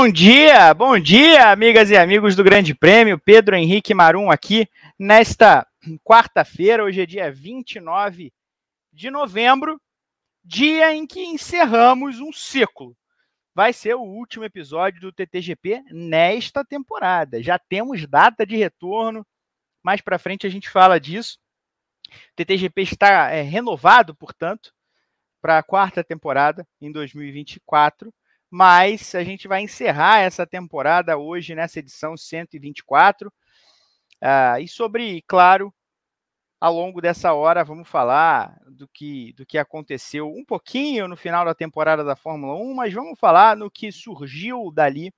Bom dia, bom dia, amigas e amigos do Grande Prêmio. Pedro Henrique Marum aqui nesta quarta-feira, hoje é dia 29 de novembro, dia em que encerramos um ciclo. Vai ser o último episódio do TTGP nesta temporada. Já temos data de retorno, mais para frente a gente fala disso. O TTGP está é, renovado, portanto, para a quarta temporada em 2024 mas a gente vai encerrar essa temporada hoje nessa edição 124. Uh, ah, e sobre, claro, ao longo dessa hora vamos falar do que, do que aconteceu um pouquinho no final da temporada da Fórmula 1, mas vamos falar no que surgiu dali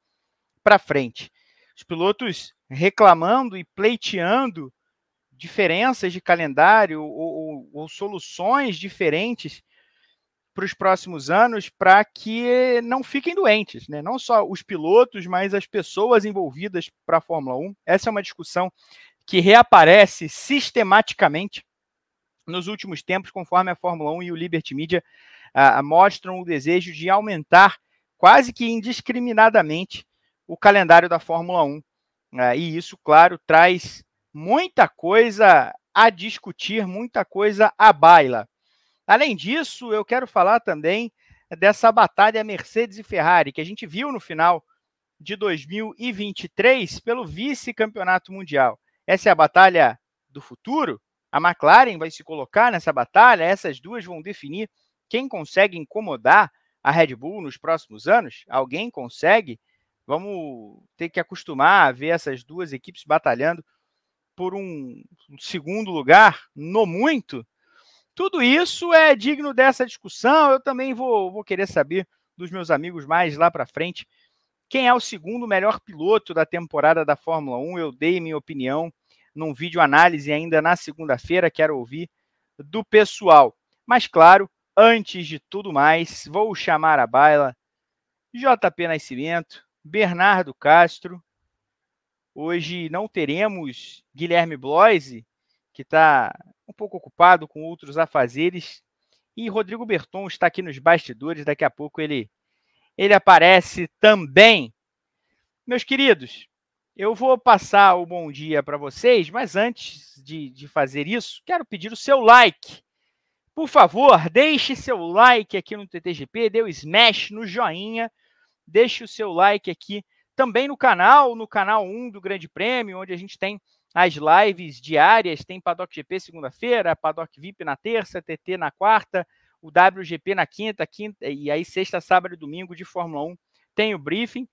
para frente. Os pilotos reclamando e pleiteando diferenças de calendário ou, ou, ou soluções diferentes para os próximos anos para que não fiquem doentes, né? não só os pilotos, mas as pessoas envolvidas para a Fórmula 1. Essa é uma discussão que reaparece sistematicamente nos últimos tempos, conforme a Fórmula 1 e o Liberty Media uh, mostram o desejo de aumentar quase que indiscriminadamente o calendário da Fórmula 1. Uh, ah, e isso, claro, traz muita coisa a discutir, muita coisa à baila. Além disso, eu quero falar também dessa batalha Mercedes e Ferrari, que a gente viu no final de 2023 pelo vice-campeonato mundial. Essa é a batalha do futuro. A McLaren vai se colocar nessa batalha, essas duas vão definir quem consegue incomodar a Red Bull nos próximos anos. Alguém consegue? Vamos ter que acostumar a ver essas duas equipes batalhando por um segundo lugar, no muito, tudo isso é digno dessa discussão. Eu também vou, vou querer saber dos meus amigos mais lá para frente quem é o segundo melhor piloto da temporada da Fórmula 1. Eu dei minha opinião num vídeo análise ainda na segunda-feira. Quero ouvir do pessoal. Mas, claro, antes de tudo mais, vou chamar a baila JP Nascimento, Bernardo Castro. Hoje não teremos Guilherme Bloise, que está um pouco ocupado com outros afazeres. E Rodrigo Berton está aqui nos bastidores, daqui a pouco ele, ele aparece também. Meus queridos, eu vou passar o bom dia para vocês, mas antes de, de fazer isso, quero pedir o seu like. Por favor, deixe seu like aqui no TTGP, dê o smash no joinha, deixe o seu like aqui também no canal, no canal 1 do Grande Prêmio, onde a gente tem as lives diárias, tem Paddock GP segunda-feira, Paddock VIP na terça, TT na quarta, o WGP na quinta, quinta e aí sexta, sábado e domingo de Fórmula 1 tem o briefing.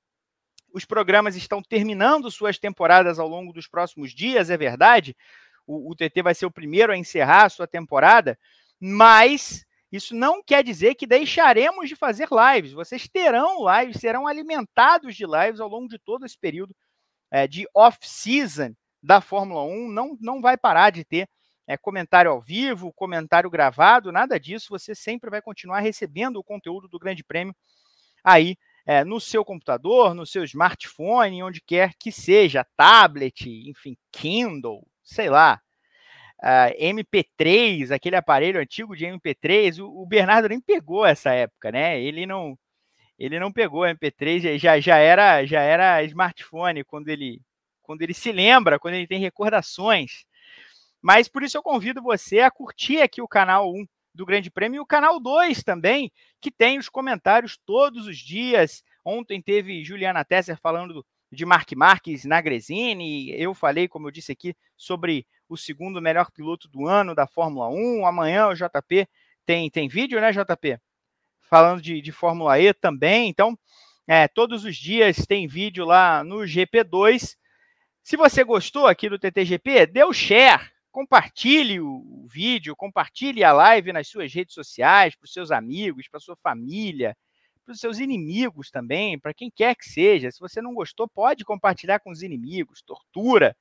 Os programas estão terminando suas temporadas ao longo dos próximos dias, é verdade. O, o TT vai ser o primeiro a encerrar a sua temporada, mas isso não quer dizer que deixaremos de fazer lives. Vocês terão lives, serão alimentados de lives ao longo de todo esse período é, de off-season da Fórmula 1 não, não vai parar de ter é, comentário ao vivo, comentário gravado, nada disso. Você sempre vai continuar recebendo o conteúdo do Grande Prêmio aí é, no seu computador, no seu smartphone, onde quer que seja, tablet, enfim, Kindle, sei lá, uh, ah, MP3, aquele aparelho antigo de MP3. O, o, Bernardo nem pegou essa época, né? Ele não, ele não pegou MP3, já, já era, já era smartphone quando ele quando ele se lembra, quando ele tem recordações. Mas por isso eu convido você a curtir aqui o canal 1 do Grande Prêmio e o canal 2 também, que tem os comentários todos os dias. Ontem teve Juliana Tesser falando de Mark Marques na Gresini. Eu falei, como eu disse aqui, sobre o segundo melhor piloto do ano da Fórmula 1. Amanhã o JP tem, tem vídeo, né, JP? Falando de, de Fórmula E também. Então, é, todos os dias tem vídeo lá no GP2. Se você gostou aqui do TTGP, dê o share, compartilhe o vídeo, compartilhe a live nas suas redes sociais, para os seus amigos, para sua família, para os seus inimigos também, para quem quer que seja. Se você não gostou, pode compartilhar com os inimigos. Tortura.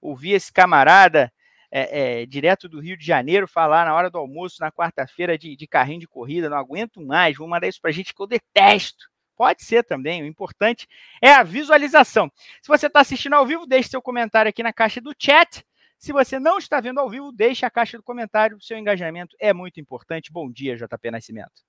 Ouvir esse camarada é, é, direto do Rio de Janeiro falar na hora do almoço, na quarta-feira, de, de carrinho de corrida. Não aguento mais. Vou mandar isso para gente que eu detesto. Pode ser também. O importante é a visualização. Se você está assistindo ao vivo, deixe seu comentário aqui na caixa do chat. Se você não está vendo ao vivo, deixe a caixa do comentário. Seu engajamento é muito importante. Bom dia, JP Nascimento.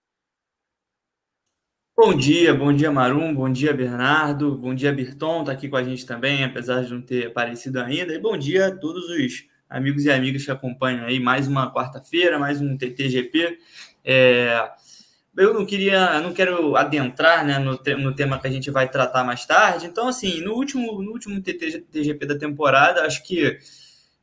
Bom dia, bom dia Marum, bom dia Bernardo, bom dia Birton, tá aqui com a gente também, apesar de não ter aparecido ainda. E bom dia a todos os amigos e amigas que acompanham aí mais uma quarta-feira, mais um TTGP. É, eu não queria, não quero adentrar né, no, no tema que a gente vai tratar mais tarde. Então, assim, no último, no último TTGP da temporada, acho que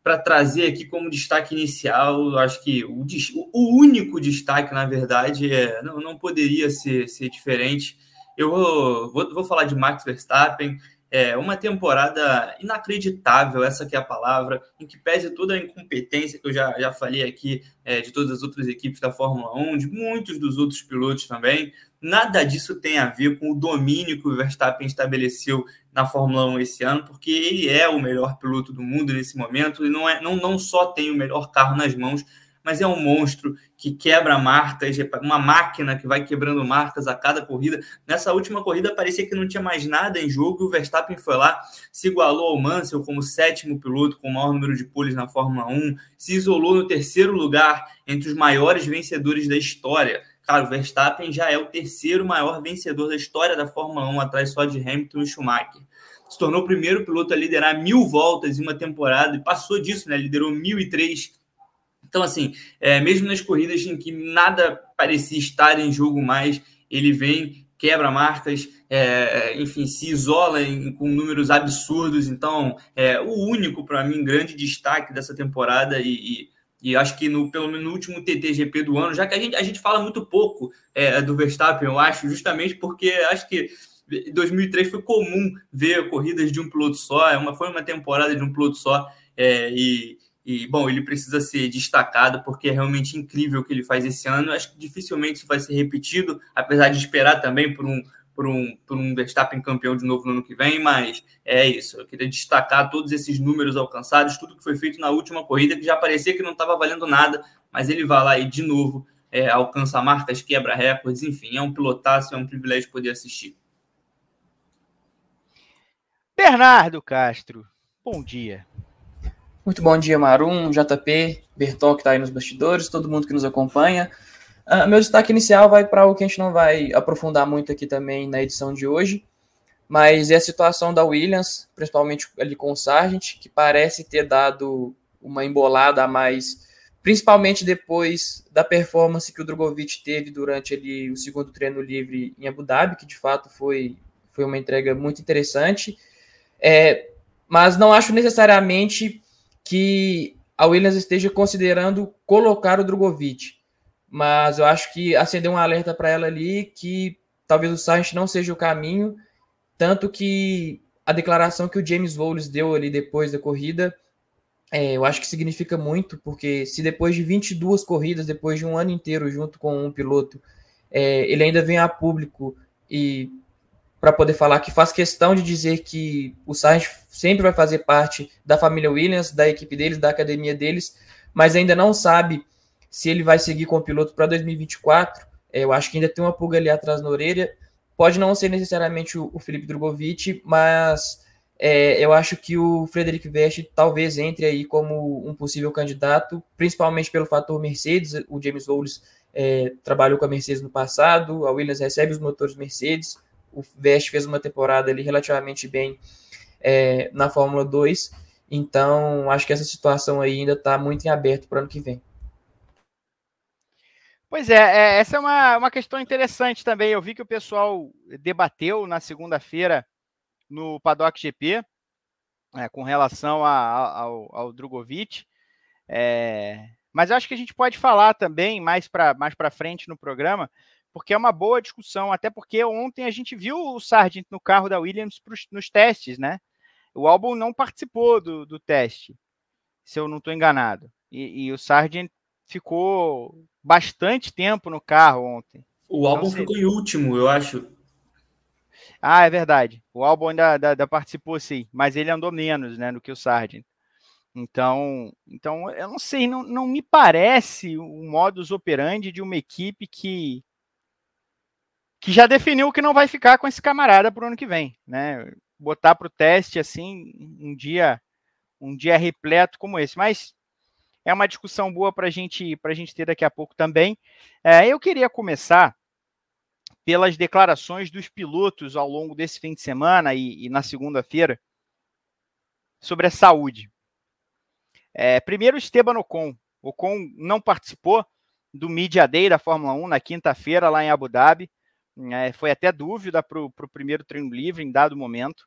para trazer aqui como destaque inicial, acho que o, o único destaque, na verdade, é, não, não poderia ser, ser diferente. Eu vou, vou, vou falar de Max Verstappen. É uma temporada inacreditável, essa que é a palavra, em que pese toda a incompetência que eu já, já falei aqui é, de todas as outras equipes da Fórmula 1, de muitos dos outros pilotos também, nada disso tem a ver com o domínio que o Verstappen estabeleceu na Fórmula 1 esse ano, porque ele é o melhor piloto do mundo nesse momento, e não, é, não, não só tem o melhor carro nas mãos, mas é um monstro que quebra marcas, uma máquina que vai quebrando marcas a cada corrida. Nessa última corrida parecia que não tinha mais nada em jogo e o Verstappen foi lá, se igualou ao Mansell como sétimo piloto com o maior número de poles na Fórmula 1, se isolou no terceiro lugar entre os maiores vencedores da história. Cara, o Verstappen já é o terceiro maior vencedor da história da Fórmula 1, atrás só de Hamilton e Schumacher. Se tornou o primeiro piloto a liderar mil voltas em uma temporada e passou disso, né? Liderou mil e três então, assim, é, mesmo nas corridas em que nada parecia estar em jogo mais, ele vem, quebra marcas, é, enfim, se isola em, com números absurdos. Então, é o único, para mim, grande destaque dessa temporada e, e, e acho que no, pelo menos no último TTGP do ano, já que a gente, a gente fala muito pouco é, do Verstappen, eu acho, justamente porque acho que 2003 foi comum ver corridas de um piloto só, é uma, foi uma temporada de um piloto só, é, e, e, bom, ele precisa ser destacado porque é realmente incrível o que ele faz esse ano. Acho que dificilmente isso vai ser repetido, apesar de esperar também por um, por um, por um Verstappen campeão de novo no ano que vem. Mas é isso. Eu queria destacar todos esses números alcançados, tudo que foi feito na última corrida, que já parecia que não estava valendo nada, mas ele vai lá e de novo é, alcança marcas, quebra recordes, enfim, é um pilotaço, é um privilégio poder assistir. Bernardo Castro, bom dia. Muito bom dia, Marum, JP, Berton, que está aí nos bastidores, todo mundo que nos acompanha. Uh, meu destaque inicial vai para o que a gente não vai aprofundar muito aqui também na edição de hoje, mas é a situação da Williams, principalmente ali com o Sargent, que parece ter dado uma embolada a mais, principalmente depois da performance que o Drogovic teve durante ali, o segundo treino livre em Abu Dhabi, que de fato foi, foi uma entrega muito interessante. É, mas não acho necessariamente que a Williams esteja considerando colocar o Drogovic. Mas eu acho que acendeu um alerta para ela ali que talvez o Sainz não seja o caminho, tanto que a declaração que o James Wallace deu ali depois da corrida, é, eu acho que significa muito, porque se depois de 22 corridas, depois de um ano inteiro junto com um piloto, é, ele ainda vem a público e para poder falar que faz questão de dizer que o Sainz sempre vai fazer parte da família Williams, da equipe deles, da academia deles, mas ainda não sabe se ele vai seguir com o piloto para 2024. É, eu acho que ainda tem uma pulga ali atrás na orelha. Pode não ser necessariamente o, Felipe Drogovic, mas é, eu acho que o Frederic Veste talvez entre aí como um possível candidato, principalmente pelo fator Mercedes. O James Wallace é, trabalhou com a Mercedes no passado, a Williams recebe os motores Mercedes o Vest fez uma temporada ali relativamente bem é, na Fórmula 2. Então, acho que essa situação aí ainda está muito em aberto para o ano que vem. Pois é, é, essa é uma, uma questão interessante também. Eu vi que o pessoal debateu na segunda-feira no Paddock GP é, com relação a, a, ao, ao Drogovic. É, mas eu acho que a gente pode falar também mais para mais frente no programa porque é uma boa discussão, até porque ontem a gente viu o Sargent no carro da Williams pros, nos testes, né? O álbum não participou do, do teste, se eu não estou enganado. E, e, o Sargent ficou bastante tempo no carro ontem. O álbum ficou em último, eu acho. Ah, é verdade. O álbum ainda, ainda, ainda, participou, sim, mas ele andou menos, né, do que o Sargent. Então, então eu não sei, não, não me parece o modus operandi de uma equipe que que já definiu que não vai ficar com esse camarada para o ano que vem, né? Botar para o teste assim um dia um dia repleto como esse, mas é uma discussão boa para gente, a gente ter daqui a pouco também. É, eu queria começar pelas declarações dos pilotos ao longo desse fim de semana e, e na segunda-feira sobre a saúde. É, primeiro, Esteban Ocon. Ocon não participou do Media Day da Fórmula 1 na quinta-feira lá em Abu Dhabi. É, foi até dúvida para o primeiro treino livre em dado momento.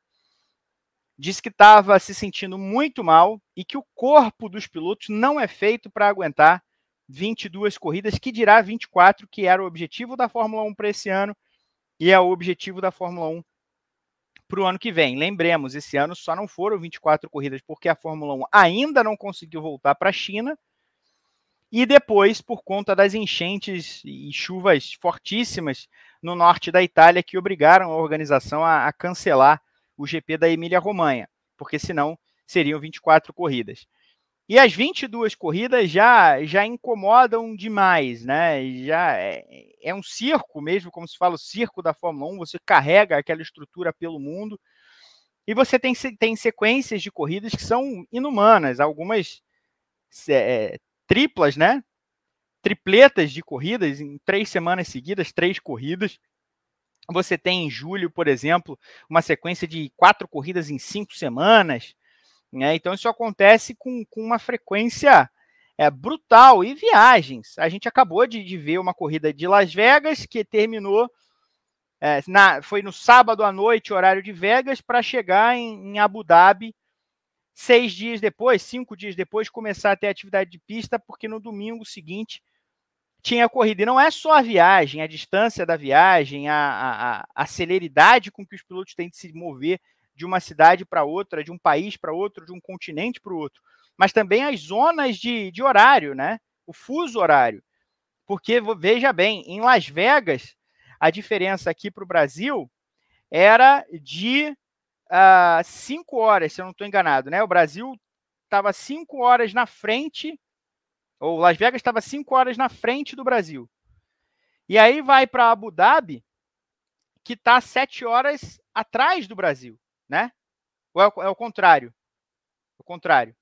Disse que estava se sentindo muito mal e que o corpo dos pilotos não é feito para aguentar 22 corridas, que dirá 24, que era o objetivo da Fórmula 1 para esse ano e é o objetivo da Fórmula 1 para o ano que vem. Lembremos, esse ano só não foram 24 corridas porque a Fórmula 1 ainda não conseguiu voltar para a China e depois por conta das enchentes e chuvas fortíssimas no norte da Itália que obrigaram a organização a, a cancelar o GP da Emília-Romanha, porque senão seriam 24 corridas. E as 22 corridas já já incomodam demais, né? Já é, é, um circo mesmo, como se fala, o circo da Fórmula 1, você carrega aquela estrutura pelo mundo. E você tem, tem sequências de corridas que são inumanas, algumas é, triplas, né? Tripletas de corridas em três semanas seguidas, três corridas. Você tem em julho, por exemplo, uma sequência de quatro corridas em cinco semanas. Né? Então, isso acontece com, com uma frequência é, brutal. E viagens. A gente acabou de, de, ver uma corrida de Las Vegas que terminou. É, na, foi no sábado à noite, horário de Vegas, para chegar em, em, Abu Dhabi seis dias depois, cinco dias depois, começar a ter atividade de pista, porque no domingo seguinte tinha corrida. E não é só a viagem, a distância da viagem, a, a, a celeridade com que os pilotos têm de se mover de uma cidade para outra, de um país para outro, de um continente para o outro, mas também as zonas de, de horário, né? O fuso horário. Porque, veja bem, em Las Vegas, a diferença aqui para o Brasil era de uh, cinco horas, se eu não estou enganado, né? O Brasil estava cinco horas na frente, ou Las Vegas estava cinco horas na frente do Brasil. E aí vai para Abu Dhabi, que está sete horas atrás do Brasil né? Ou é o, é o contrário? O contrário.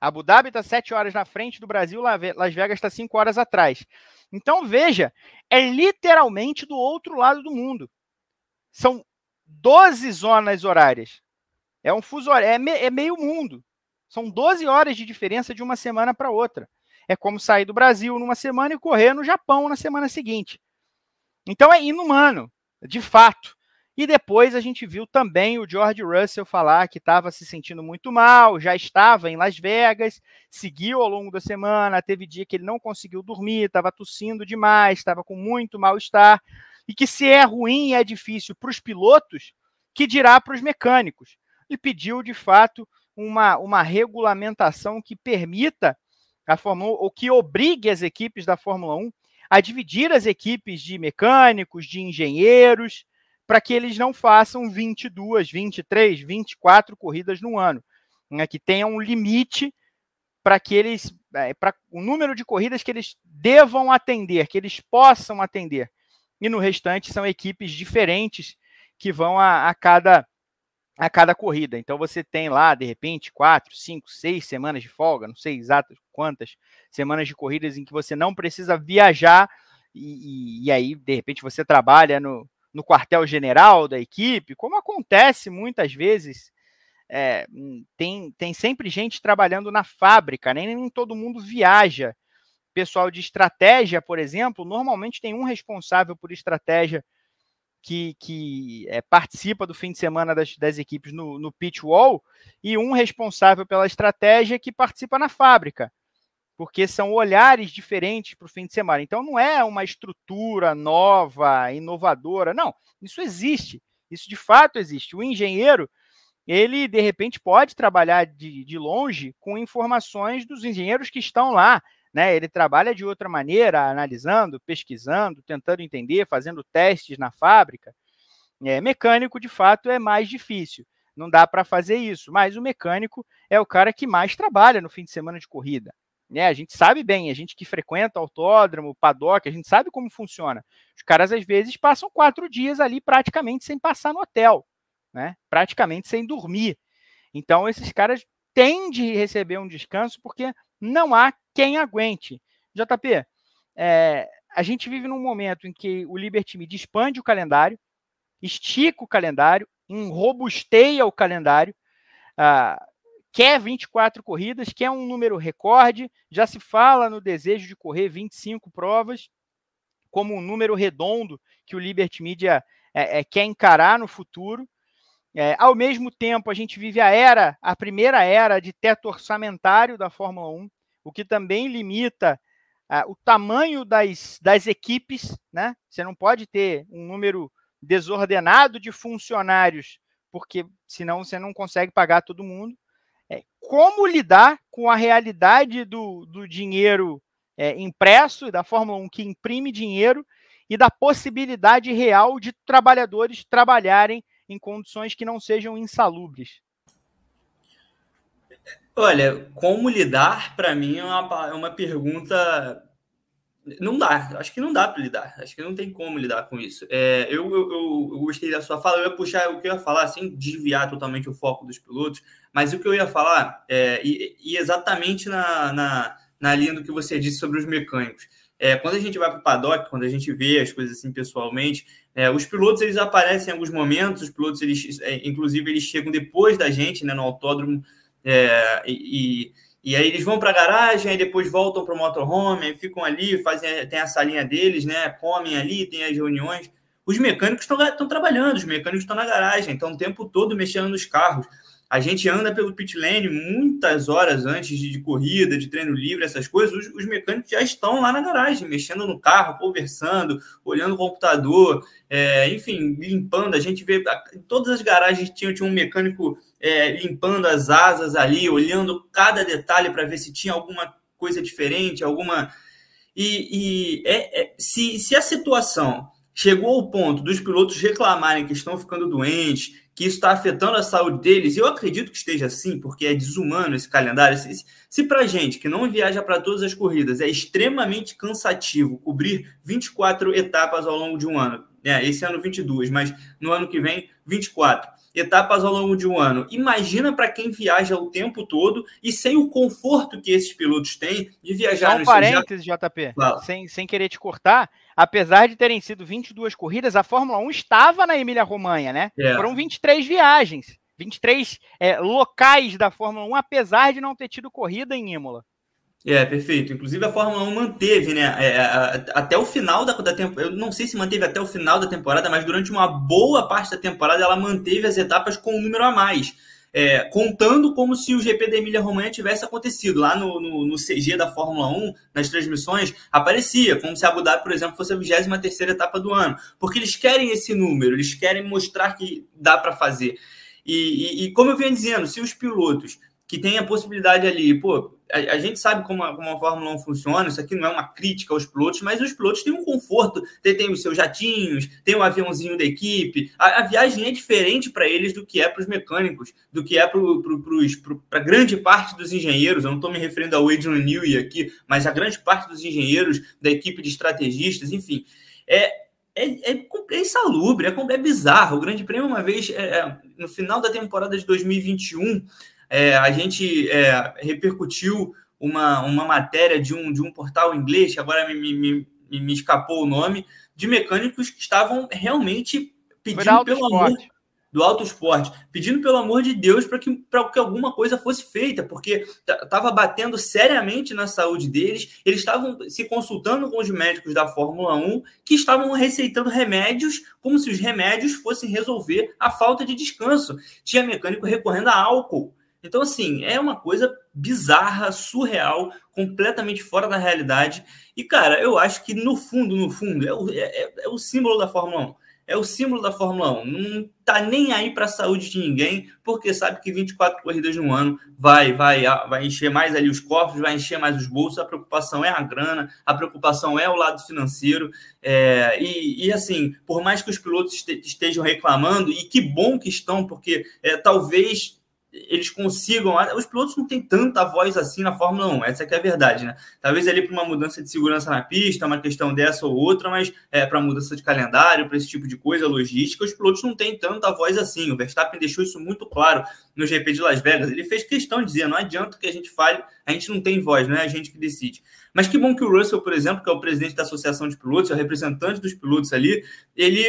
Abu Dhabi está sete horas na frente do Brasil, Las Vegas está cinco horas atrás. Então veja, é literalmente do outro lado do mundo. São 12 zonas horárias. É um fuso horário, é, me, é meio mundo. São 12 horas de diferença de uma semana para outra. É como sair do Brasil numa semana e correr no Japão na semana seguinte. Então é inumano, de fato. E depois a gente viu também o George Russell falar que estava se sentindo muito mal, já estava em Las Vegas, seguiu ao longo da semana, teve dia que ele não conseguiu dormir, estava tossindo demais, estava com muito mal-estar, e que se é ruim e é difícil para os pilotos, que dirá para os mecânicos. E pediu, de fato, uma, uma regulamentação que permita a Fórmula 1, ou que obrigue as equipes da Fórmula 1 a dividir as equipes de mecânicos, de engenheiros, para que eles não façam 22, 23, 24 corridas no ano, né, que tenham um limite para que eles, é, para o número de corridas que eles devam atender, que eles possam atender. E no restante são equipes diferentes que vão a, a cada a cada corrida. Então você tem lá, de repente, quatro, cinco, seis semanas de folga, não sei exato quantas semanas de corridas em que você não precisa viajar e, e, e aí, de repente, você trabalha no, no quartel-general da equipe, como acontece muitas vezes. É, tem, tem sempre gente trabalhando na fábrica, nem todo mundo viaja. Pessoal de estratégia, por exemplo, normalmente tem um responsável por estratégia que, que é, participa do fim de semana das, equipes no, no pitch wall e um responsável pela estratégia que participa na fábrica porque são olhares diferentes para o fim de semana. Então, não é uma estrutura nova, inovadora. Não, isso existe. Isso de fato existe. O engenheiro, ele de repente pode trabalhar de, de longe com informações dos engenheiros que estão lá. Né? Ele trabalha de outra maneira, analisando, pesquisando, tentando entender, fazendo testes na fábrica. É, mecânico, de fato, é mais difícil. Não dá para fazer isso, mas o mecânico é o cara que mais trabalha no fim de semana de corrida. Né? A gente sabe bem, a gente que frequenta autódromo, paddock, a gente sabe como funciona. Os caras, às vezes, passam quatro dias ali praticamente sem passar no hotel, né? praticamente sem dormir. Então, esses caras têm de receber um descanso porque não há quem aguente. JP, é, a gente vive num momento em que o Liberty Media expande o calendário, estica o calendário, enrobusteia o calendário, uh, quer 24 corridas, quer um número recorde, já se fala no desejo de correr 25 provas, como um número redondo que o Liberty Media é, é, quer encarar no futuro. É, ao mesmo tempo, a gente vive a era, a primeira era de teto orçamentário da Fórmula 1, o que também limita uh, o tamanho das, das equipes, né? Você não pode ter um número desordenado de funcionários, porque senão você não consegue pagar todo mundo. É, como lidar com a realidade do, do dinheiro é, impresso, da Fórmula 1 que imprime dinheiro, e da possibilidade real de trabalhadores trabalharem em condições que não sejam insalubres? Olha, como lidar, para mim, é uma, é uma pergunta. Não dá, acho que não dá para lidar, acho que não tem como lidar com isso. É, eu, eu, eu, gostei da sua fala, eu ia puxar o que eu ia falar, sem desviar totalmente o foco dos pilotos, mas o que eu ia falar, é, e, e exatamente na, na, na linha do que você disse sobre os mecânicos. É, quando a gente vai para o paddock, quando a gente vê as coisas assim pessoalmente, é, os pilotos eles aparecem em alguns momentos, os pilotos eles, é, inclusive eles chegam depois da gente, né, no autódromo, é, e, e aí eles vão para a garagem, aí depois voltam para o motorhome, aí ficam ali, fazem, tem a salinha deles, né, comem ali, tem as reuniões. Os mecânicos estão trabalhando, os mecânicos estão na garagem, estão o tempo todo mexendo nos carros. A gente anda pelo pit lane muitas horas antes de, de corrida, de treino livre, essas coisas. Os, os, mecânicos já estão lá na garagem, mexendo no carro, conversando, olhando o computador, é, enfim, limpando. A gente vê todas as garagens tinha, tinha um mecânico é, limpando as asas ali, olhando cada detalhe para ver se tinha alguma coisa diferente, alguma. E, e é, é, se, se a situação chegou ao ponto dos pilotos reclamarem que estão ficando doentes, que isso está afetando a saúde deles, e eu acredito que esteja assim, porque é desumano esse calendário. Se, se para gente que não viaja para todas as corridas é extremamente cansativo cobrir 24 etapas ao longo de um ano, né? esse ano 22, mas no ano que vem 24 etapas ao longo de um ano. Imagina para quem viaja o tempo todo e sem o conforto que esses pilotos têm de viajar. Só um parênteses. JP, sem, sem querer te cortar, apesar de terem sido 22 corridas, a Fórmula 1 estava na Emília-Romanha, né? É. Foram 23 viagens, 23 é, locais da Fórmula 1, apesar de não ter tido corrida em Imola. É, perfeito. Inclusive a Fórmula 1 manteve, né? É, até o final da, da temporada. Eu não sei se manteve até o final da temporada, mas durante uma boa parte da temporada ela manteve as etapas com um número a mais. É, contando como se o GP da Emília-Romanha tivesse acontecido. Lá no, no, no, CG da Fórmula 1, nas transmissões, aparecia, como se a Abu Dhabi, por exemplo, fosse a 23 etapa do ano. Porque eles querem esse número, eles querem mostrar que dá para fazer. E, e, e, como eu venho dizendo, se os pilotos que têm a possibilidade ali, pô, a, a, gente sabe como a, como a Fórmula 1 funciona, isso aqui não é uma crítica aos pilotos, mas os pilotos têm um conforto, tem os seus jatinhos, tem o aviãozinho da equipe. A, a viagem é diferente para eles do que é para os mecânicos, do que é para grande parte dos engenheiros. Eu não estou me referindo ao Adrian Newey aqui, mas a grande parte dos engenheiros, da equipe de estrategistas, enfim. É, é, é, é insalubre, é, é bizarro. O Grande Prêmio, uma vez, é, é no final da temporada de 2021, é, a gente é, repercutiu uma, uma matéria de um, de um portal inglês, que agora me, me, me, me escapou o nome, de mecânicos que estavam realmente pedindo pelo amor do alto esporte, pedindo pelo amor de Deus para que, que alguma coisa fosse feita, porque estava batendo seriamente na saúde deles, eles estavam se consultando com os médicos da Fórmula 1, que estavam receitando remédios como se os remédios fossem resolver a falta de descanso. Tinha mecânico recorrendo a álcool então, assim, é uma coisa bizarra, surreal, completamente fora da realidade. E, cara, eu acho que no fundo, no fundo, é o, é, é, é o símbolo da Fórmula 1. É o símbolo da Fórmula 1. Não tá nem aí para a saúde de ninguém, porque sabe que 24 corridas no ano vai, vai, vai encher mais ali os cofres, vai encher mais os bolsos. A preocupação é a grana, a preocupação é o lado financeiro. É, e, e, assim, por mais que os pilotos estejam reclamando, e que bom que estão, porque é, talvez eles consigam. Os pilotos não têm tanta voz assim na Fórmula 1, essa é a verdade, né? Talvez ali para uma mudança de segurança na pista, uma questão dessa ou outra, mas é, para mudança de calendário, para esse tipo de coisa, logística, os pilotos não têm tanta voz assim. O Verstappen deixou isso muito claro no GP de Las Vegas. Ele fez questão de dizer: não adianta que a gente fale, a gente não tem voz, não é a gente que decide. Mas que bom que o Russell, por exemplo, que é o presidente da Associação de Pilotos, é o representante dos pilotos ali, ele,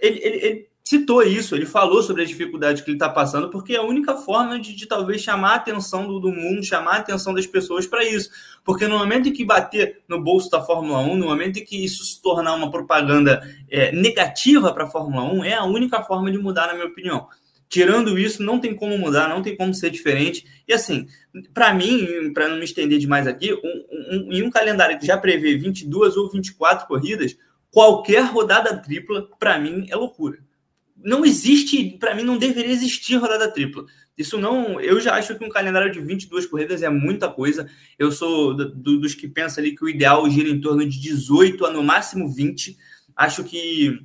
ele, ele, ele citou isso, ele falou sobre a dificuldade que ele está passando, porque é a única forma de, de talvez chamar a atenção do, do, mundo, chamar a atenção das pessoas para isso. Porque no momento em que bater no bolso da Fórmula 1, no momento em que isso se tornar uma propaganda é, negativa para a Fórmula 1, é a única forma de mudar, na minha opinião. Tirando isso, não tem como mudar, não tem como ser diferente. E assim, para mim, para não me estender demais aqui, um, um, em um calendário que já prevê 22 ou 24 corridas, qualquer rodada tripla, para mim, é loucura não existe, para mim, não deveria existir rodada tripla. Isso não. Eu já acho que um calendário de 22 corridas é muita coisa. Eu sou do, dos que pensam ali que o ideal gira em torno de 18 a no máximo 20. Acho que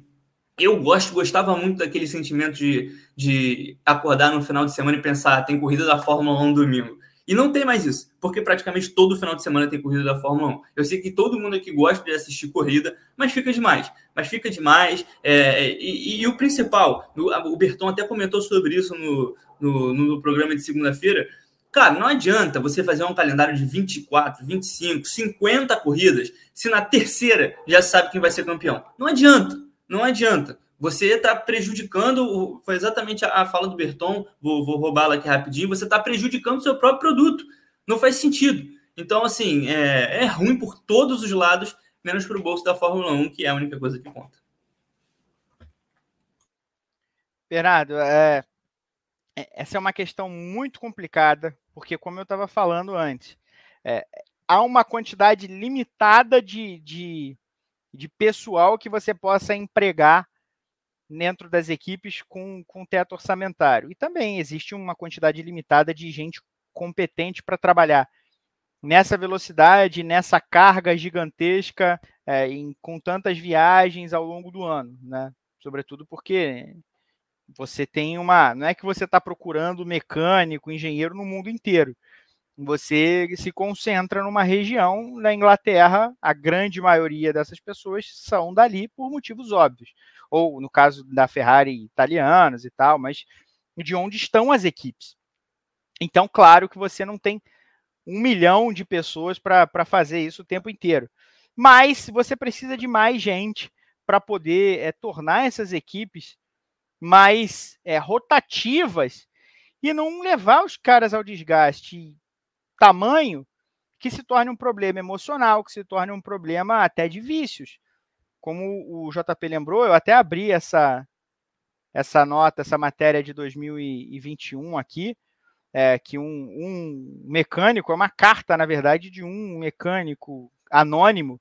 eu gosto, gostava muito daquele sentimento de, de acordar no final de semana e pensar, tem corrida da Fórmula 1 domingo. E não tem mais isso, porque praticamente todo final de semana tem corrida da Fórmula 1. Eu sei que todo mundo aqui gosta de assistir corrida, mas fica demais. Mas fica demais. É, e, e, o principal, o Berton até comentou sobre isso no, no, no programa de segunda-feira. Cara, não adianta você fazer um calendário de 24, 25, 50 corridas, se na terceira já sabe quem vai ser campeão. Não adianta, não adianta você está prejudicando, foi exatamente a, fala do Berton, vou, vou roubá-la aqui rapidinho, você está prejudicando o seu próprio produto. Não faz sentido. Então, assim, é, é ruim por todos os lados, menos para o bolso da Fórmula 1, que é a única coisa que conta. Bernardo, é, é essa é uma questão muito complicada, porque, como eu estava falando antes, é, há uma quantidade limitada de, de, de pessoal que você possa empregar dentro das equipes com, com teto orçamentário. E também existe uma quantidade limitada de gente competente para trabalhar nessa velocidade, nessa carga gigantesca, é, em, com tantas viagens ao longo do ano, né? Sobretudo porque você tem uma. Não é que você está procurando mecânico, engenheiro no mundo inteiro. Você se concentra numa região na Inglaterra, a grande maioria dessas pessoas são dali por motivos óbvios ou no caso da Ferrari italianos e tal, mas de onde estão as equipes. Então, claro que você não tem um milhão de pessoas para fazer isso o tempo inteiro. Mas você precisa de mais gente para poder é, tornar essas equipes mais é, rotativas e não levar os caras ao desgaste tamanho que se torne um problema emocional, que se torne um problema até de vícios como o JP lembrou, eu até abri essa, essa nota, essa matéria de 2021 aqui, é, que um, um mecânico, é uma carta, na verdade, de um mecânico anônimo,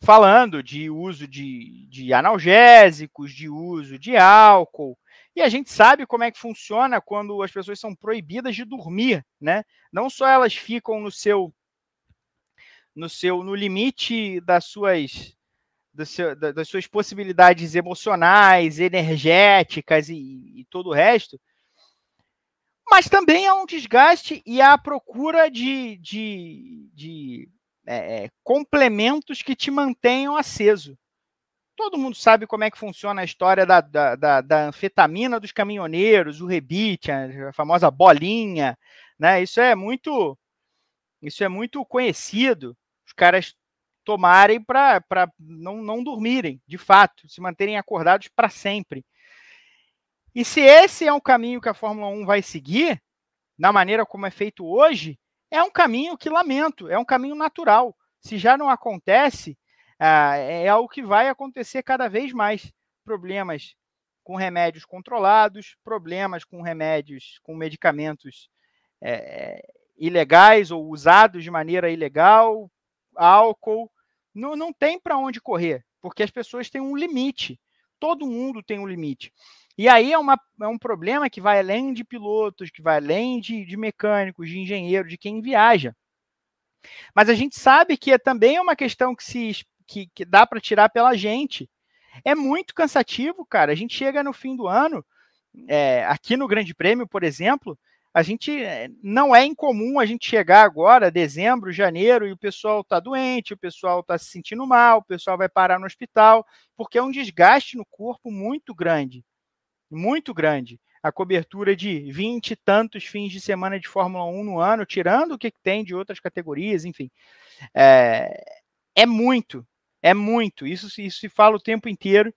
falando de uso de, de analgésicos, de uso de álcool. E a gente sabe como é que funciona quando as pessoas são proibidas de dormir, né? Não só elas ficam no seu no seu no limite das suas das suas possibilidades emocionais, energéticas e, e, todo o resto. Mas também há um desgaste e há a procura de, de, de é, é, complementos que te mantenham aceso. Todo mundo sabe como é que funciona a história da, da, da, da anfetamina dos caminhoneiros, o rebite, a famosa bolinha, né? Isso é muito, isso é muito conhecido. Os caras tomarem para não, não dormirem, de fato, se manterem acordados para sempre. E se esse é um caminho que a Fórmula 1 vai seguir, na maneira como é feito hoje, é um caminho que lamento, é um caminho natural. Se já não acontece, ah, é algo que vai acontecer cada vez mais. Problemas com remédios controlados, problemas com remédios, com medicamentos é, ilegais ou usados de maneira ilegal, álcool. Não, não tem para onde correr, porque as pessoas têm um limite. Todo mundo tem um limite. E aí é, uma, é um problema que vai além de pilotos, que vai além de, de mecânicos, de engenheiros, de quem viaja. Mas a gente sabe que é também uma questão que se que, que dá para tirar pela gente. É muito cansativo, cara. A gente chega no fim do ano é, aqui no Grande Prêmio, por exemplo, a gente é, não é incomum a gente chegar agora, dezembro, janeiro, e o pessoal está doente, o pessoal está se sentindo mal, o pessoal vai parar no hospital, porque é um desgaste no corpo muito grande. Muito grande. A cobertura de 20 e tantos fins de semana de Fórmula 1 no ano, tirando o que tem de outras categorias, enfim. É, é muito, é muito. Isso, isso se fala o tempo inteiro.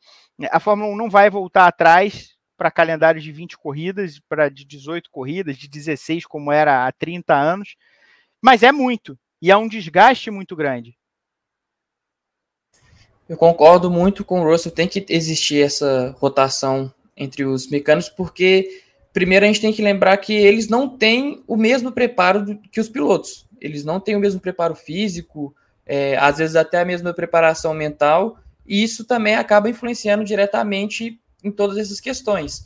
A Fórmula 1 não vai voltar atrás para calendário de 20 corridas, para de 18 corridas, de 16, como era há 30 anos. Mas é muito. E é um desgaste muito grande. Eu concordo muito com o Russell. Tem que existir essa rotação entre os mecânicos, porque primeiro a gente tem que lembrar que eles não têm o mesmo preparo que os pilotos. Eles não têm o mesmo preparo físico, é, às vezes até a mesma preparação mental, e isso também acaba influenciando diretamente em todas essas questões.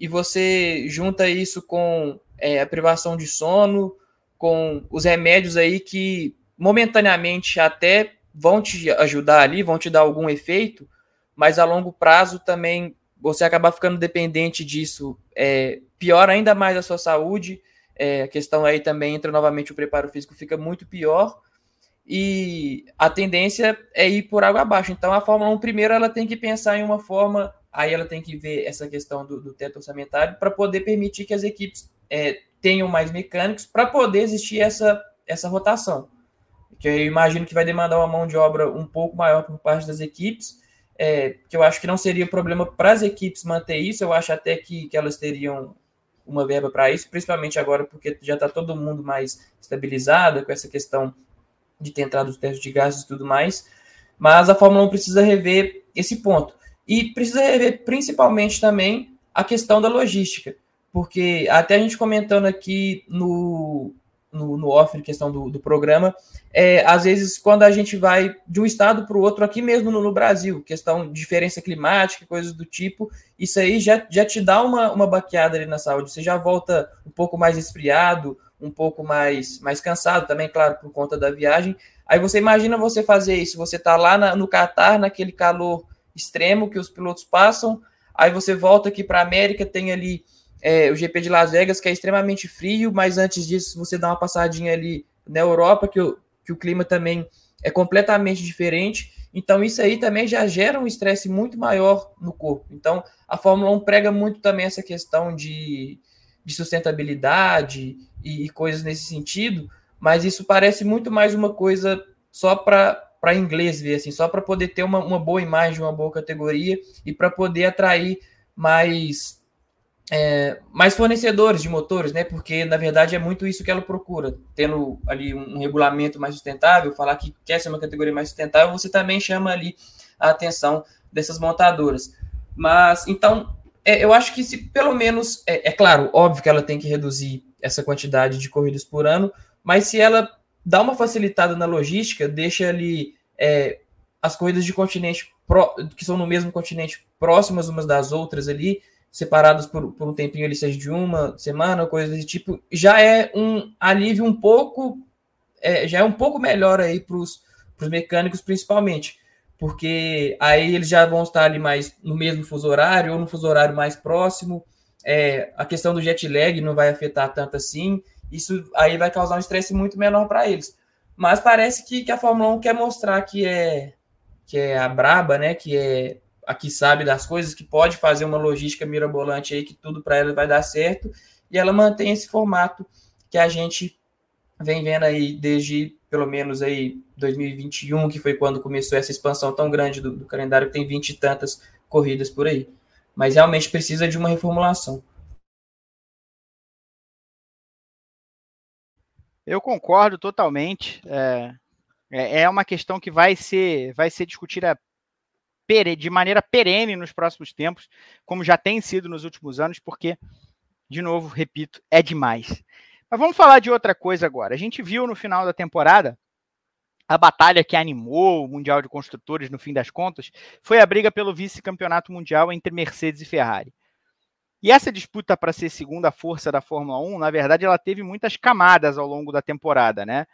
E você junta isso com é, a privação de sono, com os remédios aí que momentaneamente até vão te ajudar ali, vão te dar algum efeito, mas a longo prazo também você acaba ficando dependente disso, é, piora ainda mais a sua saúde. É, a questão aí também entra novamente o preparo físico, fica muito pior e a tendência é ir por água abaixo. Então a Fórmula 1 primeiro ela tem que pensar em uma forma aí ela tem que ver essa questão do, do teto orçamentário para poder permitir que as equipes é, tenham mais mecânicos para poder existir essa, essa rotação. Que eu imagino que vai demandar uma mão de obra um pouco maior por parte das equipes, é, que eu acho que não seria problema para as equipes manter isso, eu acho até que, que elas teriam uma verba para isso, principalmente agora porque já está todo mundo mais estabilizado com essa questão de ter entrado os testes de gases e tudo mais, mas a Fórmula 1 precisa rever esse ponto. E precisa rever principalmente também a questão da logística, porque até a gente comentando aqui no, no, no off, questão do, do programa, é, às vezes quando a gente vai de um estado para o outro, aqui mesmo no, no, Brasil, questão de diferença climática, coisas do tipo, isso aí já, já te dá uma, uma baqueada ali na saúde, você já volta um pouco mais esfriado, um pouco mais, mais cansado também, claro, por conta da viagem. Aí você imagina você fazer isso, você tá lá na, no Catar, naquele calor extremo que os pilotos passam. Aí você volta aqui para a América, tem ali é, o GP de Las Vegas, que é extremamente frio, mas antes disso você dá uma passadinha ali na Europa, que o, que o clima também é completamente diferente. Então, isso aí também já gera um estresse muito maior no corpo. Então, a Fórmula 1 prega muito também essa questão de, de sustentabilidade e, e coisas nesse sentido, mas isso parece muito mais uma coisa só para para inglês ver, assim, só para poder ter uma, uma boa imagem, uma boa categoria e para poder atrair mais é, mais fornecedores de motores, né? Porque na verdade é muito isso que ela procura, tendo ali um regulamento mais sustentável, falar que quer ser uma categoria mais sustentável, você também chama ali a atenção dessas montadoras. Mas então é, eu acho que se pelo menos é, é claro, óbvio que ela tem que reduzir essa quantidade de corridas por ano, mas se ela dá uma facilitada na logística, deixa ali é, as corridas de continente pro, que são no mesmo continente próximas umas das outras ali, separadas por, por um tempinho ali, seja de uma semana, coisas desse tipo, já é um alívio um pouco, é, já é um pouco melhor aí para os mecânicos principalmente, porque aí eles já vão estar ali mais no mesmo fuso horário ou no fuso horário mais próximo, é, a questão do jet lag não vai afetar tanto assim, isso aí vai causar um estresse muito menor para eles. Mas parece que, que a Fórmula 1 quer mostrar que é que é a braba, né? Que é a que sabe das coisas, que pode fazer uma logística mirabolante aí, que tudo para ela vai dar certo. E ela mantém esse formato que a gente vem vendo aí desde pelo menos aí 2021, que foi quando começou essa expansão tão grande do, do calendário, que tem 20 e tantas corridas por aí. Mas realmente precisa de uma reformulação. Eu concordo totalmente. É, é, é uma questão que vai ser, vai ser discutida de maneira perene nos próximos tempos, como já tem sido nos últimos anos, porque, de novo, repito, é demais. Mas vamos falar de outra coisa agora. A gente viu no final da temporada a batalha que animou o Mundial de Construtores, no fim das contas, foi a briga pelo vice-campeonato mundial entre Mercedes e Ferrari. E essa disputa para ser segunda força da Fórmula 1, na verdade, ela teve muitas camadas ao longo da temporada, né?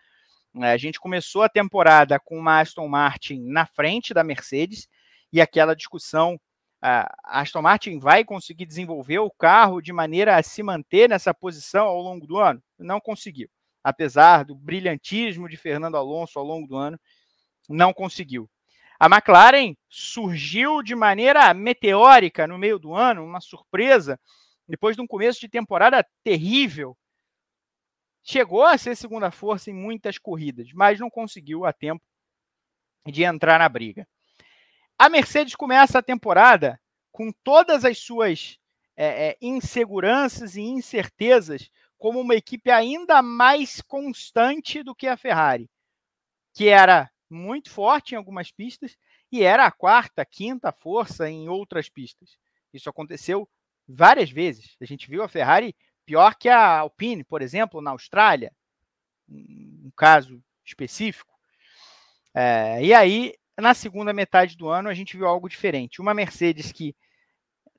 É, a gente começou a temporada com uma Aston Martin na frente da Mercedes e aquela discussão a Aston Martin vai conseguir desenvolver o carro de maneira a se manter nessa posição ao longo do ano? Não conseguiu. Apesar do brilhantismo de Fernando Alonso ao longo do ano, não conseguiu. A McLaren surgiu de maneira meteórica no meio do ano, uma surpresa, depois de um começo de temporada terrível. Chegou a ser segunda força em muitas corridas, mas não conseguiu a tempo de entrar na briga. A Mercedes começa a temporada com todas as suas é, é, inseguranças e incertezas como uma equipe ainda mais constante do que a Ferrari, que era muito forte em algumas pistas e era a quarta, quinta força em outras pistas. Isso aconteceu várias vezes. A gente viu a Ferrari pior que a Alpine, por exemplo, na Austrália, um caso específico. É, e aí, na segunda metade do ano, a gente viu algo diferente. Uma Mercedes que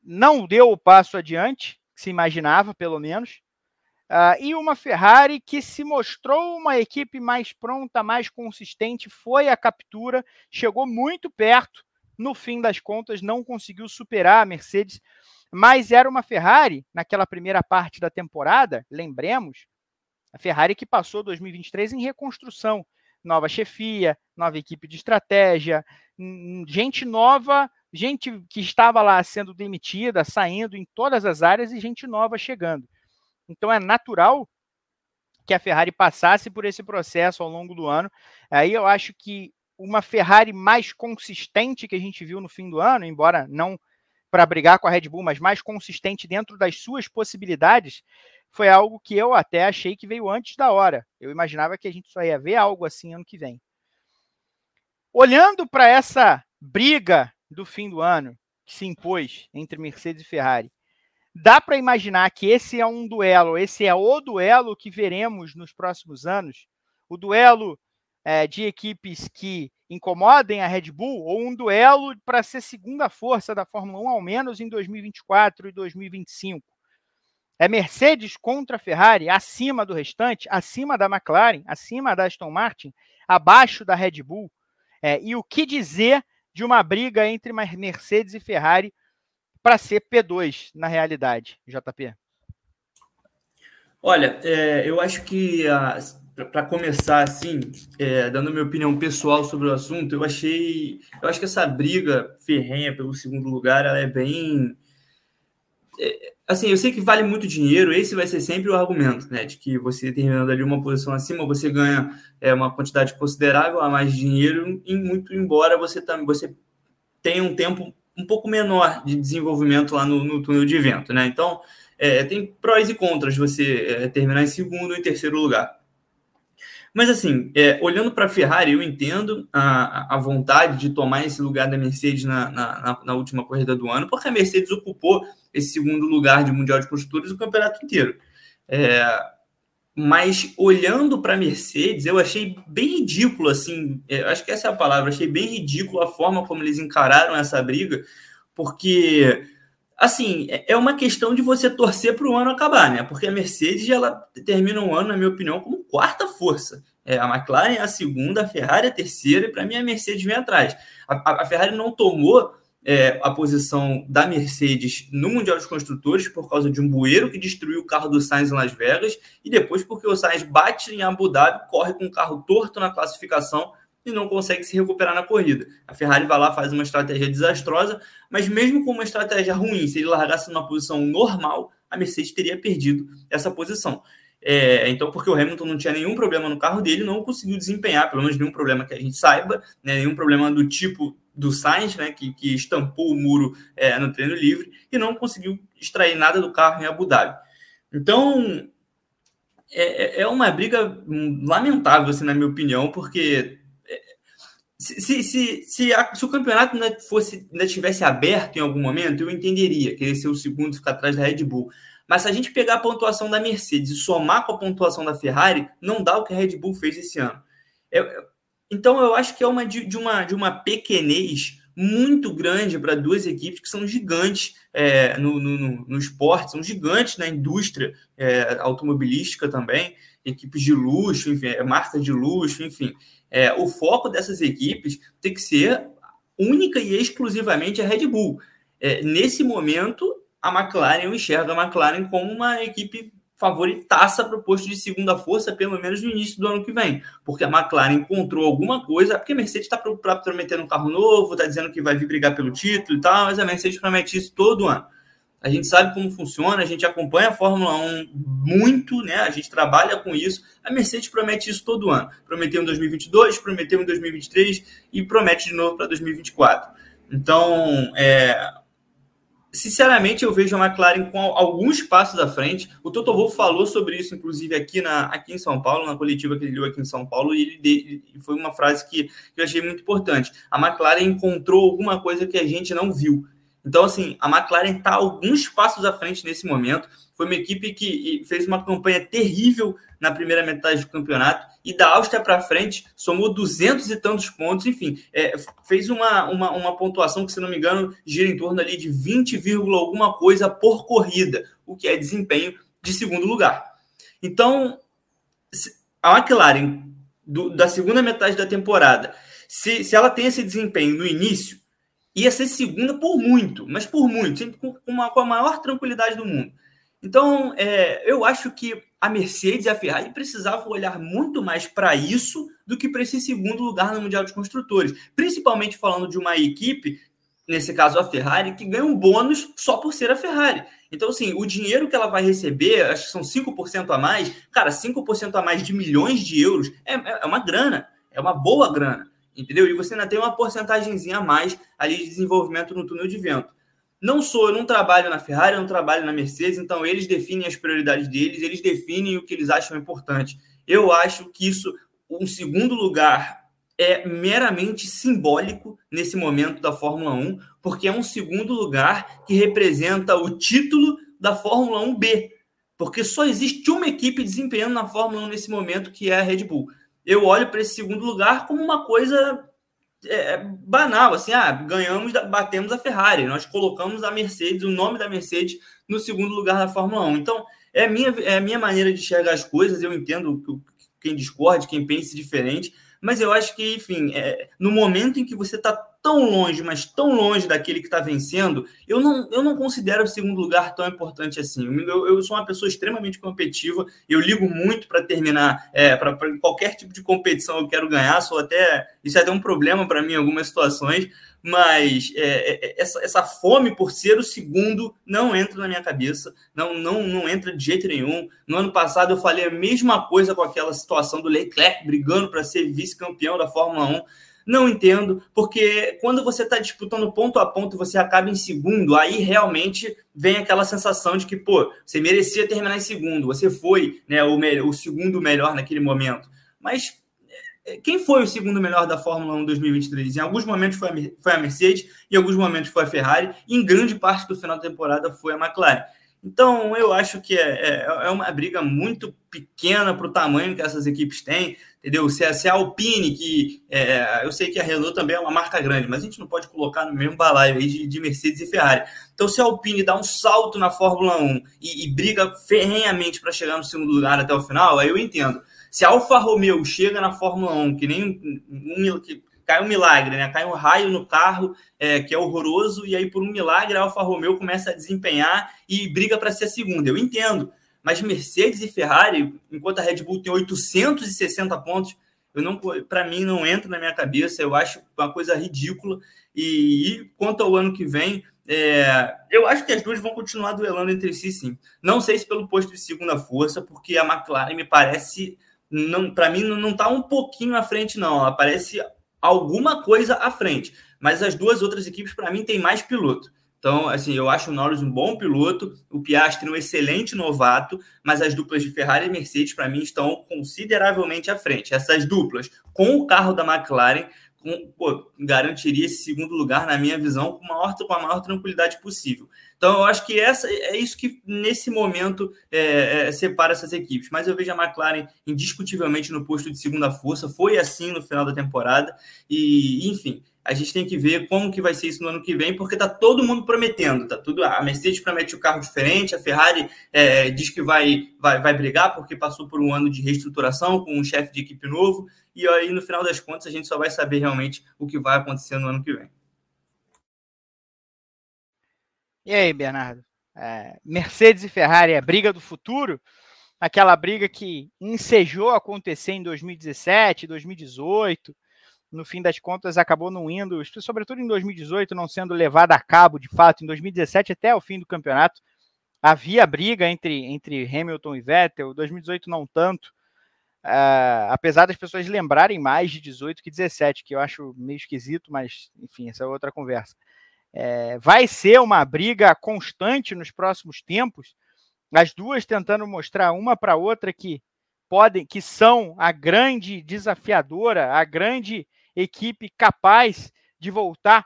não deu o passo adiante, que se imaginava, pelo menos, Uh, e uma Ferrari que se mostrou uma equipe mais pronta, mais consistente, foi a captura, chegou muito perto, no fim das contas não conseguiu superar a Mercedes, mas era uma Ferrari naquela primeira parte da temporada, lembremos, a Ferrari que passou 2023 em reconstrução, nova chefia, nova equipe de estratégia, gente nova, gente que estava lá sendo demitida, saindo em todas as áreas e gente nova chegando. Então é natural que a Ferrari passasse por esse processo ao longo do ano. Aí eu acho que uma Ferrari mais consistente que a gente viu no fim do ano, embora não para brigar com a Red Bull, mas mais consistente dentro das suas possibilidades, foi algo que eu até achei que veio antes da hora. Eu imaginava que a gente só ia ver algo assim ano que vem. Olhando para essa briga do fim do ano que se impôs entre Mercedes e Ferrari, Dá para imaginar que esse é um duelo, esse é o duelo que veremos nos próximos anos? O duelo é, de equipes que incomodem a Red Bull ou um duelo para ser segunda força da Fórmula 1, ao menos em 2024 e 2025? É Mercedes contra Ferrari, acima do restante, acima da McLaren, acima da Aston Martin, abaixo da Red Bull. É, e o que dizer de uma briga entre Mercedes e Ferrari para ser P2 na realidade, JP? Olha, é, eu acho que para começar assim, é, dando minha opinião pessoal sobre o assunto, eu achei, eu acho que essa briga ferrenha pelo segundo lugar, ela é bem, é, assim, eu sei que vale muito dinheiro, esse vai ser sempre o argumento, né, de que você terminando ali uma posição acima, você ganha é, uma quantidade considerável a mais de dinheiro, e muito embora você também você tenha um tempo um pouco menor de desenvolvimento lá no, no túnel de vento, né? Então, é, tem prós e contras você é, terminar em segundo em terceiro lugar. Mas, assim, é, olhando para a Ferrari, eu entendo a, a vontade de tomar esse lugar da Mercedes na, na, na, última corrida do ano, porque a Mercedes ocupou esse segundo lugar de Mundial de Construtores o campeonato inteiro. É, mas olhando para a Mercedes, eu achei bem ridículo, assim, é, acho que essa é a palavra, achei bem ridículo a forma como eles encararam essa briga, porque, assim, é, é uma questão de você torcer para o ano acabar, né? Porque a Mercedes, ela termina o ano, na minha opinião, como quarta força. É, a McLaren é a segunda, a Ferrari é a terceira, e para mim a Mercedes vem atrás. A, a Ferrari não tomou é, a posição da Mercedes no Mundial dos Construtores por causa de um bueiro que destruiu o carro do Sainz em Las Vegas e depois porque o Sainz bate em Abu Dhabi, corre com o carro torto na classificação e não consegue se recuperar na corrida. A Ferrari vai lá, faz uma estratégia desastrosa, mas mesmo com uma estratégia ruim, se ele largasse numa posição normal, a Mercedes teria perdido essa posição. É, então, porque o Hamilton não tinha nenhum problema no carro dele, não conseguiu desempenhar, pelo menos nenhum problema que a gente saiba, né, nenhum problema do tipo do Sainz, né, que, que estampou o muro é, no treino livre e não conseguiu extrair nada do carro em Abu Dhabi. Então, é, é, é uma briga lamentável, assim, na minha opinião, porque é, se, se, se, se, a, se o campeonato ainda, fosse, ainda tivesse aberto em algum momento, eu entenderia, querer ser o segundo ficar atrás da Red Bull. Mas se a gente pegar a pontuação da Mercedes e somar com a pontuação da Ferrari, não dá o que a Red Bull fez esse ano. É, então eu acho que é uma de, de uma, de uma pequenez muito grande para duas equipes que são gigantes é, no, no, no, esporte, são gigantes na indústria é, automobilística também, equipes de luxo, enfim, é, marcas de luxo, enfim. É, o foco dessas equipes tem que ser única e exclusivamente a Red Bull. é, nesse momento, a McLaren, eu enxergo a McLaren como uma equipe favoritaça para o posto de segunda força, pelo menos no início do ano que vem. Porque a McLaren encontrou alguma coisa, porque a Mercedes está prometendo um carro novo, está dizendo que vai vir brigar pelo título e tal, mas a Mercedes promete isso todo ano. A gente sabe como funciona, a gente acompanha a Fórmula 1 muito, né? A gente trabalha com isso. A Mercedes promete isso todo ano. Prometeu em 2022, prometeu em 2023 e promete de novo para 2024. Então, é, sinceramente, eu vejo a McLaren com alguns passos à frente. O Toto Wolff falou sobre isso, inclusive, aqui, na, aqui em São Paulo, na coletiva que ele deu aqui em São Paulo, e ele, foi uma frase que, que eu achei muito importante. A McLaren encontrou alguma coisa que a gente não viu. Então, assim, a McLaren está alguns passos à frente nesse momento. Foi uma equipe que fez uma campanha terrível na primeira metade do campeonato e da Áustria para frente somou duzentos e tantos pontos, enfim, é, fez uma, uma, uma, pontuação que, se não me engano, gira em torno ali de 20, alguma coisa por corrida, o que é desempenho de segundo lugar. Então, a McLaren, do, da segunda metade da temporada, se, se ela tem esse desempenho no início, ia ser segunda por muito, mas por muito, sempre com, uma, com a maior tranquilidade do mundo. Então, é, eu acho que a Mercedes e a Ferrari precisavam olhar muito mais para isso do que para esse segundo lugar no Mundial de Construtores. Principalmente falando de uma equipe, nesse caso a Ferrari, que ganha um bônus só por ser a Ferrari. Então, assim, o dinheiro que ela vai receber, acho que são 5% a mais, cara, 5% a mais de milhões de euros é, é uma grana, é uma boa grana, entendeu? E você ainda tem uma porcentagemzinha a mais ali de desenvolvimento no túnel de vento. Não sou, eu não trabalho na Ferrari, eu não trabalho na Mercedes, então eles definem as prioridades deles, eles definem o que eles acham importante. Eu acho que isso, um segundo lugar, é meramente simbólico nesse momento da Fórmula 1, porque é um segundo lugar que representa o título da Fórmula 1B. Porque só existe uma equipe desempenhando na Fórmula 1 nesse momento, que é a Red Bull. Eu olho para esse segundo lugar como uma coisa é, é, banal, assim, ah, ganhamos, batemos a Ferrari, nós colocamos a Mercedes, o nome da Mercedes, no segundo lugar da Fórmula 1. Então, é a minha, é minha maneira de enxergar as coisas, eu entendo quem discorde, quem pense diferente, mas eu acho que, enfim, é, no momento em que você está tão longe, mas tão longe daquele que está vencendo, eu não, eu não considero o segundo lugar tão importante assim. Eu, eu sou uma pessoa extremamente competitiva, eu ligo muito para terminar, é, para qualquer tipo de competição eu quero ganhar, sou até. Isso é até um problema para mim em algumas situações, mas é, é, essa, essa fome por ser o segundo não entra na minha cabeça, não, não, não entra de jeito nenhum. No ano passado eu falei a mesma coisa com aquela situação do Leclerc brigando para ser vice-campeão da Fórmula 1. Não entendo, porque quando você está disputando ponto a ponto, você acaba em segundo, aí realmente vem aquela sensação de que, pô, você merecia terminar em segundo, você foi né, o, o segundo melhor naquele momento. Mas é, quem foi o segundo melhor da Fórmula 1 2023? Em alguns momentos foi a, foi a Mercedes, em alguns momentos foi a Ferrari, e em grande parte do final da temporada foi a McLaren. Então, eu acho que é, é, é uma briga muito pequena para o tamanho que essas equipes têm, entendeu? Se a, se a Alpine, que é, eu sei que a Renault também é uma marca grande, mas a gente não pode colocar no mesmo balaio aí de, de Mercedes e Ferrari. Então, se a Alpine dá um salto na Fórmula 1 e, e briga ferrenhamente para chegar no segundo lugar até o final, aí eu entendo. Se a Alfa Romeo chega na Fórmula 1, que nem um, um, que cai um milagre, né? Cai um raio no carro, é, que é horroroso, e aí, por um milagre, a Alfa Romeo começa a desempenhar e briga para ser a segunda. Eu entendo. Mas Mercedes e Ferrari, enquanto a Red Bull tem 860 pontos, eu não, para mim não entra na minha cabeça. Eu acho uma coisa ridícula. E, e quanto ao ano que vem, é, eu acho que as duas vão continuar duelando entre si, sim. Não sei se pelo posto de segunda força, porque a McLaren me parece, não, para mim não está um pouquinho à frente, não. Ela parece alguma coisa à frente. Mas as duas outras equipes, para mim, têm mais piloto. Então, assim, eu acho o Norris um bom piloto, o Piastri um excelente novato, mas as duplas de Ferrari e Mercedes, para mim, estão consideravelmente à frente. Essas duplas, com o carro da McLaren, com, pô, garantiria esse segundo lugar, na minha visão, com, maior, com a maior tranquilidade possível. Então, eu acho que essa é isso que, nesse momento, é, é, separa essas equipes. Mas eu vejo a McLaren indiscutivelmente no posto de segunda força. Foi assim no final da temporada. E, enfim, a gente tem que ver como que vai ser isso no ano que vem, porque tá todo mundo prometendo, tá tudo. A Mercedes promete o um carro diferente, a Ferrari é, diz que vai, vai, vai brigar porque passou por um ano de reestruturação com um chefe de equipe novo, e aí no final das contas a gente só vai saber realmente o que vai acontecer no ano que vem. E aí, Bernardo? É, Mercedes e Ferrari, a briga do futuro? Aquela briga que ensejou acontecer em 2017, 2018, no fim das contas acabou não indo, sobretudo em 2018, não sendo levada a cabo de fato. Em 2017, até o fim do campeonato, havia briga entre, entre Hamilton e Vettel, 2018 não tanto. Uh, apesar das pessoas lembrarem mais de 18 que 17, que eu acho meio esquisito, mas enfim, essa é outra conversa é, vai ser uma briga constante nos próximos tempos, as duas tentando mostrar uma para outra que podem, que são a grande desafiadora, a grande equipe capaz de voltar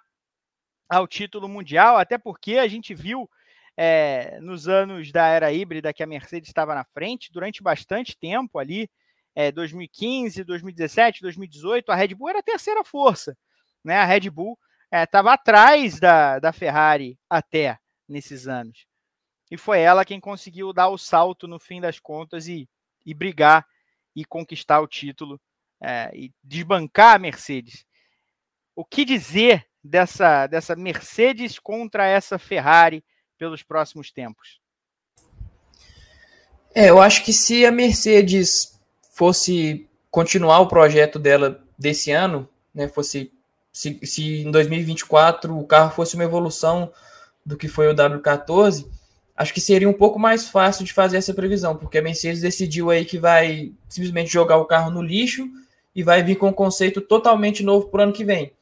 ao título mundial, até porque a gente viu é, nos anos da era híbrida que a Mercedes estava na frente durante bastante tempo ali, é, 2015, 2017, 2018, a Red Bull era a terceira força, né? A Red Bull estava é, atrás da, da Ferrari até nesses anos. E foi ela quem conseguiu dar o salto no fim das contas e, e brigar e conquistar o título é, e desbancar a Mercedes. O que dizer dessa, dessa Mercedes contra essa Ferrari pelos próximos tempos? É, eu acho que se a Mercedes fosse continuar o projeto dela desse ano, né, fosse se, se em 2024 o carro fosse uma evolução do que foi o W14, acho que seria um pouco mais fácil de fazer essa previsão, porque a Mercedes decidiu aí que vai simplesmente jogar o carro no lixo e vai vir com um conceito totalmente novo para o ano que vem.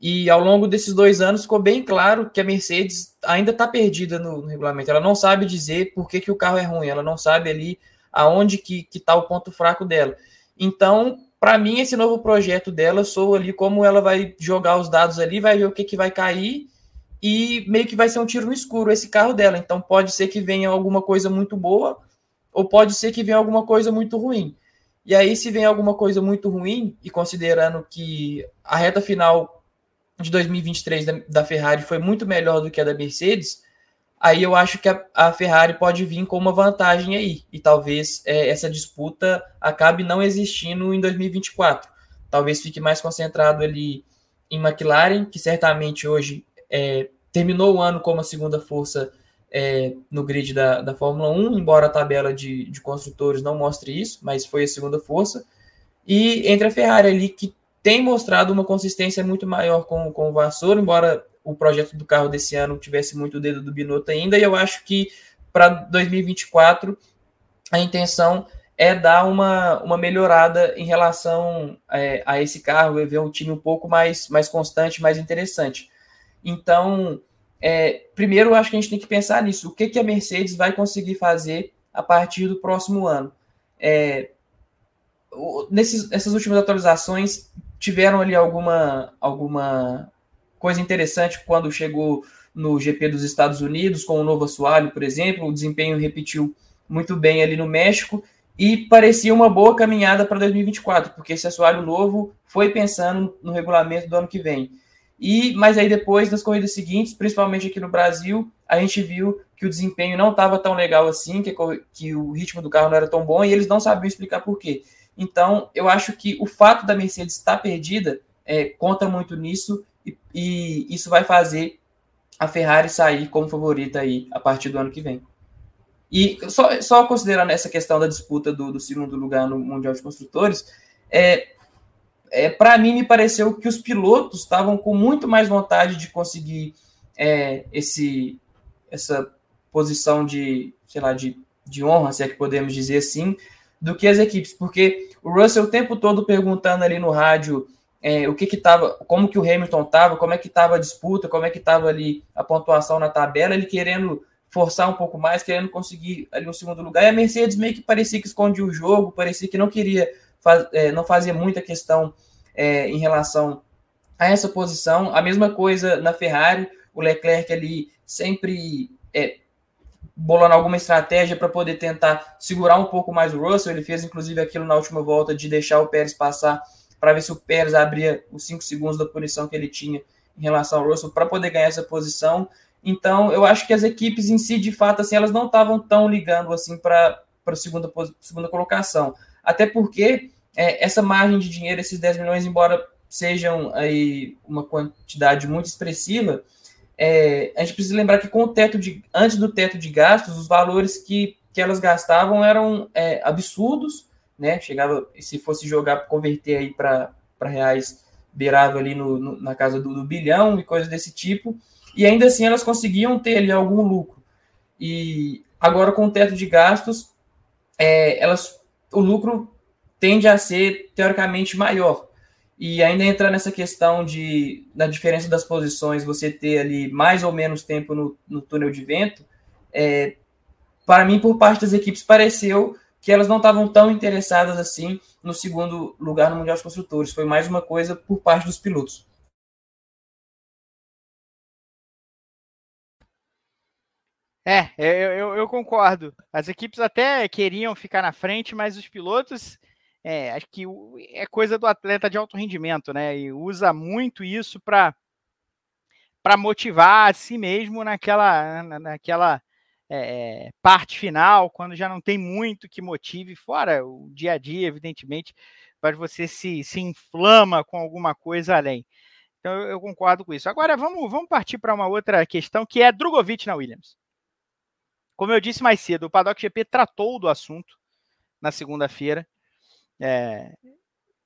E ao longo desses dois anos ficou bem claro que a Mercedes ainda está perdida no, no, regulamento. Ela não sabe dizer por que, que o carro é ruim, ela não sabe ali aonde que está o ponto fraco dela. Então, para mim, esse novo projeto dela sou ali como ela vai jogar os dados ali, vai ver o que, que vai cair e meio que vai ser um tiro no escuro esse carro dela. Então pode ser que venha alguma coisa muito boa ou pode ser que venha alguma coisa muito ruim. E aí, se vem alguma coisa muito ruim, e considerando que a reta final de 2023 da, da Ferrari foi muito melhor do que a da Mercedes, aí eu acho que a, a, Ferrari pode vir com uma vantagem aí. E talvez é, essa disputa acabe não existindo em 2024. Talvez fique mais concentrado ali em McLaren, que certamente hoje é, terminou o ano como a segunda força é, no grid da, da Fórmula 1, embora a tabela de, de construtores não mostre isso, mas foi a segunda força. E entre a Ferrari ali, que tem mostrado uma consistência muito maior com, com o Vassoura, embora o projeto do carro desse ano tivesse muito dedo do Binotto ainda, e eu acho que para 2024 a intenção é dar uma, uma melhorada em relação é, a esse carro, e ver um time um pouco mais, mais constante, mais interessante. Então, é, primeiro, acho que a gente tem que pensar nisso. O que, que a Mercedes vai conseguir fazer a partir do próximo ano? É, nesses, nessas últimas atualizações, tiveram ali alguma, alguma coisa interessante quando chegou no GP dos Estados Unidos, com o novo assoalho, por exemplo, o desempenho repetiu muito bem ali no México e parecia uma boa caminhada para 2024, porque esse assoalho novo foi pensando no regulamento do ano que vem. E mas aí depois nas corridas seguintes, principalmente aqui no Brasil, a gente viu que o desempenho não estava tão legal assim, que, que o ritmo do carro não era tão bom e eles não sabiam explicar por quê. Então, eu acho que o fato da Mercedes estar perdida é, conta muito nisso e, isso vai fazer a Ferrari sair como favorita aí a partir do ano que vem. E só, só considerando essa questão da disputa do, do segundo lugar no Mundial de Construtores, é, é, para mim me pareceu que os pilotos estavam com muito mais vontade de conseguir é, esse, essa posição de, sei lá, de, de honra, se é que podemos dizer assim, do que as equipes, porque o Russell o tempo todo perguntando ali no rádio é, o que que tava, como que o Hamilton estava, como é que estava a disputa, como é que estava ali a pontuação na tabela, ele querendo forçar um pouco mais, querendo conseguir ali um segundo lugar, e a Mercedes meio que parecia que escondia o jogo, parecia que não queria, faz, é, não fazia muita questão é, em relação a essa posição, a mesma coisa na Ferrari, o Leclerc ali sempre é, bolando alguma estratégia para poder tentar segurar um pouco mais o Russell, ele fez inclusive aquilo na última volta de deixar o Pérez passar para ver se o Pérez abria os 5 segundos da punição que ele tinha em relação ao Russell para poder ganhar essa posição. Então, eu acho que as equipes em si, de fato, assim, elas não estavam tão ligando assim para a segunda, segunda colocação. Até porque é, essa margem de dinheiro, esses 10 milhões, embora sejam aí uma quantidade muito expressiva, é, a gente precisa lembrar que com o teto de antes do teto de gastos, os valores que, que elas gastavam eram é, absurdos, né? Chegava, se fosse jogar, converter aí para reais, beirava ali no, no, na casa do, do bilhão e coisas desse tipo, e ainda assim elas conseguiam ter ali algum lucro. E agora com o teto de gastos, é, elas, o lucro tende a ser teoricamente maior. E ainda entrar nessa questão de na diferença das posições, você ter ali mais ou menos tempo no, no túnel de vento, é, para mim, por parte das equipes, pareceu que elas não estavam tão interessadas assim no segundo lugar no Mundial dos Construtores. Foi mais uma coisa por parte dos pilotos. É, eu, eu, eu, concordo. As equipes até queriam ficar na frente, mas os pilotos, é, acho que é coisa do atleta de alto rendimento, né? E usa muito isso para para motivar a si mesmo naquela, naquela é, parte final, quando já não tem muito que motive, fora o dia a dia, evidentemente, mas você se, se inflama com alguma coisa além. Então eu, eu concordo com isso. Agora vamos, vamos partir para uma outra questão que é Drogovic na Williams. Como eu disse mais cedo, o Paddock GP tratou do assunto na segunda-feira. É,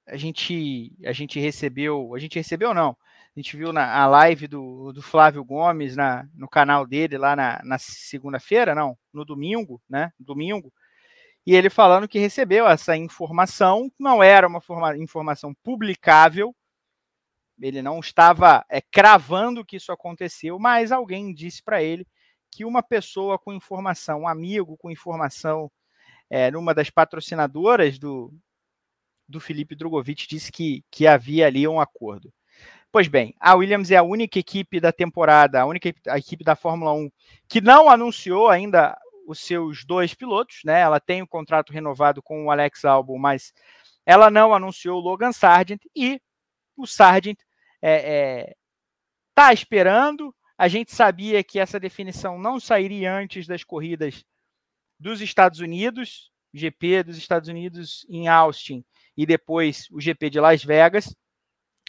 a gente a gente recebeu, a gente recebeu não, a gente viu na a live do, do Flávio Gomes na, no canal dele lá na, na segunda-feira, não, no domingo, né? Domingo. E ele falando que recebeu essa informação, não era uma forma, informação publicável, ele não estava é, cravando que isso aconteceu, mas alguém disse para ele que uma pessoa com informação, um amigo com informação, é, numa das patrocinadoras do, do Felipe Drogovic, disse que, que havia ali um acordo. Pois bem, a Williams é a única equipe da temporada, a única a equipe da Fórmula 1 que não anunciou ainda os seus dois pilotos, né? Ela tem o um contrato renovado com o Alex Albon, mas ela não anunciou o Logan Sargent e o Sargent é, é, tá esperando a gente sabia que essa definição não sairia antes das corridas dos Estados Unidos, GP dos Estados Unidos em Austin e depois o GP de Las Vegas.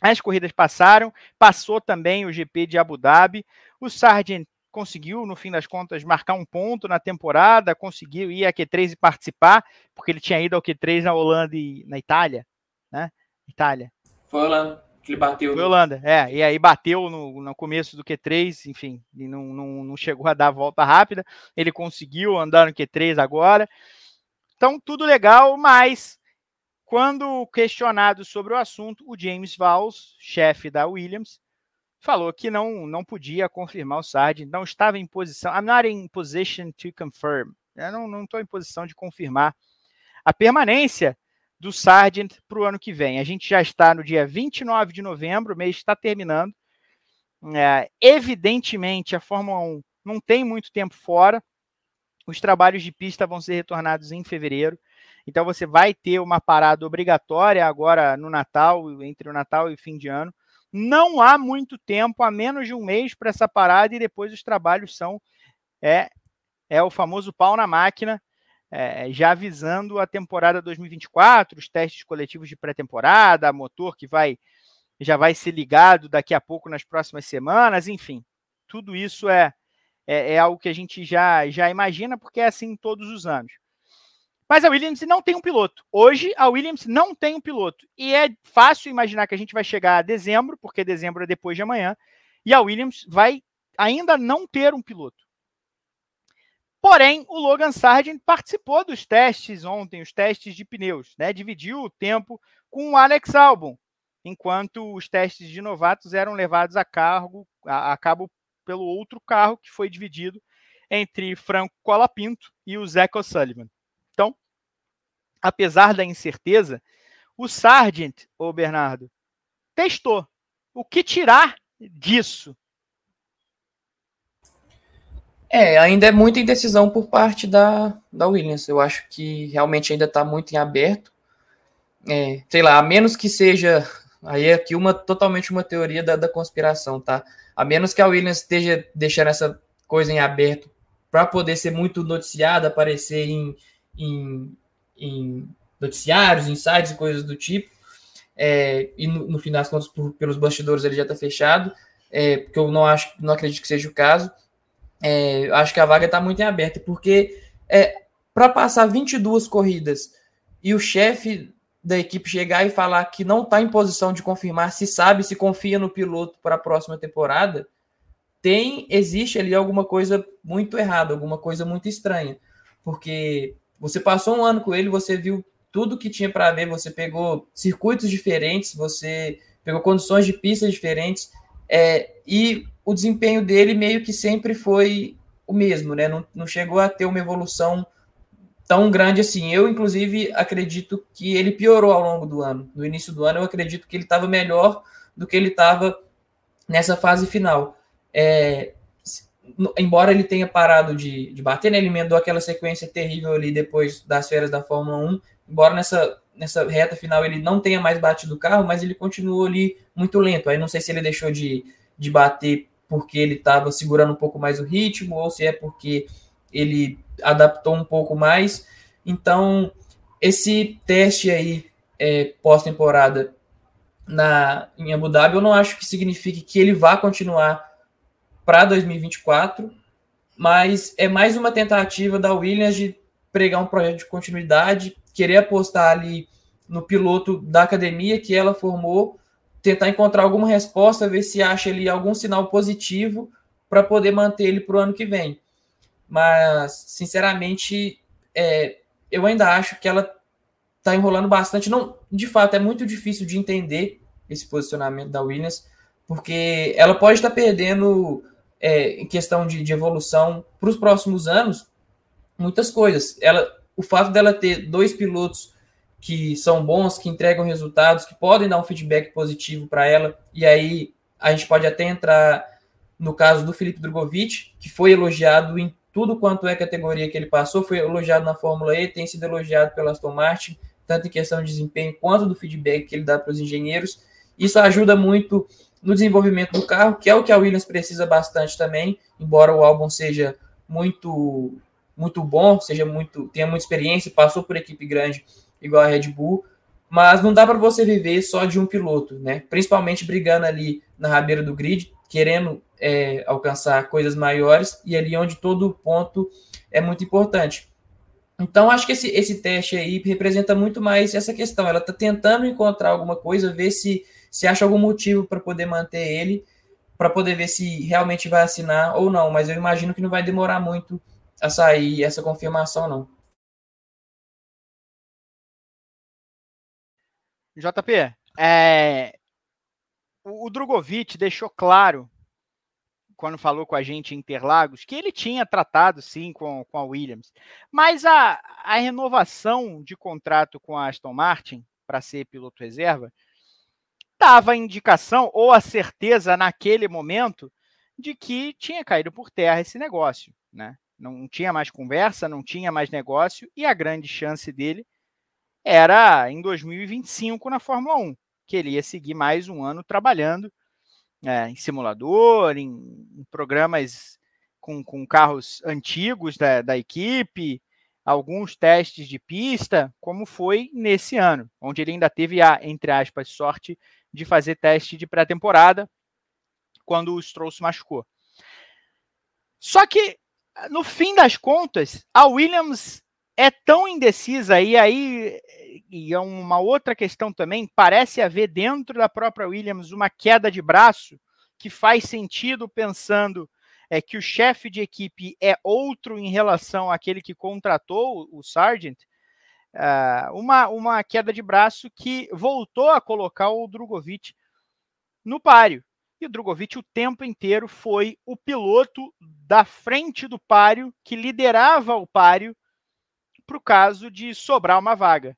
As corridas passaram, passou também o GP de Abu Dhabi. O Sargent conseguiu, no fim das contas, marcar um ponto na temporada, conseguiu ir a Q3 e participar, porque ele tinha ido ao Q3 na Holanda e na Itália, né? Itália. Foi lá que ele bateu. Foi Holanda, é. E aí bateu no, no começo do Q3, enfim, e não, não, não chegou a dar a volta rápida. Ele conseguiu andar no Q3 agora. Então, tudo legal, mas quando questionado sobre o assunto, o James Valls, chefe da Williams, falou que não, não podia confirmar o Sargent, não estava em posição. I'm not in position to confirm. Eu não estou em posição de confirmar a permanência do Sargent para o ano que vem. A gente já está no dia 29 de novembro, o mês está terminando. É, evidentemente, a Fórmula 1 não tem muito tempo fora. Os trabalhos de pista vão ser retornados em fevereiro. Então você vai ter uma parada obrigatória agora no Natal, entre o Natal e o fim de ano. Não há muito tempo, há menos de um mês para essa parada, e depois os trabalhos são é, é o famoso pau na máquina é, já avisando a temporada 2024, os testes coletivos de pré-temporada, motor que vai já vai ser ligado daqui a pouco nas próximas semanas, enfim, tudo isso é, é, é algo que a gente já, já imagina, porque é assim todos os anos. Mas a Williams não tem um piloto. Hoje, a Williams não tem um piloto. E é fácil imaginar que a gente vai chegar a dezembro, porque dezembro é depois de amanhã, e a Williams vai ainda não ter um piloto. Porém, o Logan Sargent participou dos testes ontem, os testes de pneus, né? Dividiu o tempo com o Alex Albon, enquanto os testes de novatos eram levados a, cargo, a, a cabo pelo outro carro que foi dividido entre Franco Colapinto e o Zach O'Sullivan. Apesar da incerteza, o Sargent, o Bernardo, testou. O que tirar disso? É, ainda é muita indecisão por parte da, da Williams. Eu acho que realmente ainda está muito em aberto. É, sei lá, a menos que seja. Aí é aqui uma totalmente uma teoria da, da conspiração, tá? A menos que a Williams esteja deixando essa coisa em aberto para poder ser muito noticiada, aparecer em, em, em noticiários, em sites e coisas do tipo. É, e no, no fim das contas, por, pelos bastidores ele já está fechado. é, porque eu não acho, não acredito que seja o caso. É, acho que a vaga está muito em aberto, porque é, para passar 22 corridas e o chefe da equipe chegar e falar que não está em posição de confirmar se sabe, se confia no piloto para a próxima temporada, tem, existe ali alguma coisa muito errada, alguma coisa muito estranha. Porque você passou um ano com ele, você viu tudo que tinha para ver, você pegou circuitos diferentes, você pegou condições de pistas diferentes, é, e o desempenho dele meio que sempre foi o mesmo, né? Não, não chegou a ter uma evolução tão grande assim. Eu, inclusive, acredito que ele piorou ao longo do ano. No início do ano, eu acredito que ele estava melhor do que ele estava nessa fase final. É, embora ele tenha parado de, de bater, né, ele emendou aquela sequência terrível ali depois das férias da Fórmula 1, embora nessa, nessa reta final ele não tenha mais batido o carro, mas ele continuou ali muito lento. Aí não sei se ele deixou de, de bater porque ele estava segurando um pouco mais o ritmo, ou se é porque ele adaptou um pouco mais. Então, esse teste aí é, pós-temporada na em Abu Dhabi, eu não acho que signifique que ele vá continuar para 2024, mas é mais uma tentativa da Williams de pregar um projeto de continuidade, querer apostar ali no piloto da academia que ela formou, tentar encontrar alguma resposta, ver se acha ali algum sinal positivo para poder manter ele para o ano que vem. Mas, sinceramente, é, eu ainda acho que ela está enrolando bastante. Não, de fato, é muito difícil de entender esse posicionamento da Williams, porque ela pode estar tá perdendo é, em questão de, de evolução para os próximos anos muitas coisas. Ela, o fato dela ter dois pilotos que são bons, que entregam resultados, que podem dar um feedback positivo para ela, e aí a gente pode até entrar no caso do Felipe Drogovic, que foi elogiado em tudo quanto é categoria que ele passou, foi elogiado na Fórmula E, tem sido elogiado pela Aston Martin, tanto em questão de desempenho quanto do feedback que ele dá para os engenheiros. Isso ajuda muito no desenvolvimento do carro, que é o que a Williams precisa bastante também, embora o álbum seja muito muito bom, seja muito tenha muita experiência, passou por equipe grande igual a Red Bull, mas não dá para você viver só de um piloto, né? Principalmente brigando ali na rabeira do grid, querendo é, alcançar coisas maiores e ali onde todo ponto é muito importante. Então, acho que esse, esse teste aí representa muito mais essa questão. Ela está tentando encontrar alguma coisa, ver se, se acha algum motivo para poder manter ele, para poder ver se realmente vai assinar ou não. Mas eu imagino que não vai demorar muito a sair essa confirmação, não. JP, é, o, o Drogovic deixou claro, quando falou com a gente em Interlagos, que ele tinha tratado sim com, com a Williams. Mas a, a renovação de contrato com a Aston Martin para ser piloto reserva dava a indicação ou a certeza naquele momento de que tinha caído por terra esse negócio, né? Não tinha mais conversa, não tinha mais negócio e a grande chance dele era em 2025 na Fórmula 1 que ele ia seguir mais um ano trabalhando é, em simulador, em, em programas com, com, carros antigos da, da equipe, alguns testes de pista, como foi nesse ano, onde ele ainda teve a, entre aspas, sorte de fazer teste de pré-temporada quando o Stroll se machucou. Só que, no fim das contas, a Williams é tão indecisa, e aí e é uma outra questão também, parece haver dentro da própria Williams uma queda de braço que faz sentido pensando é que o chefe de equipe é outro em relação àquele que contratou o Sargent, uma, uma queda de braço que voltou a colocar o Drogovic no páreo. E o Drogovic o tempo inteiro foi o piloto da frente do páreo, que liderava o páreo para o caso de sobrar uma vaga.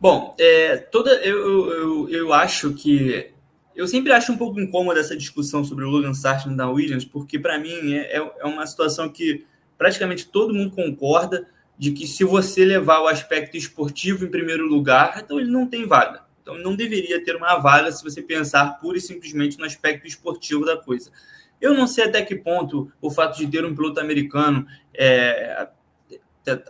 Bom, é, toda eu, eu, eu acho que eu sempre acho um pouco incômoda essa discussão sobre o Logan Sargent da Williams, porque para mim é, é, é uma situação que praticamente todo mundo concorda de que se você levar o aspecto esportivo em primeiro lugar, então ele não tem vaga. Então não deveria ter uma vaga se você pensar pura e simplesmente no aspecto esportivo da coisa. Eu não sei até que ponto o fato de ter um piloto americano é,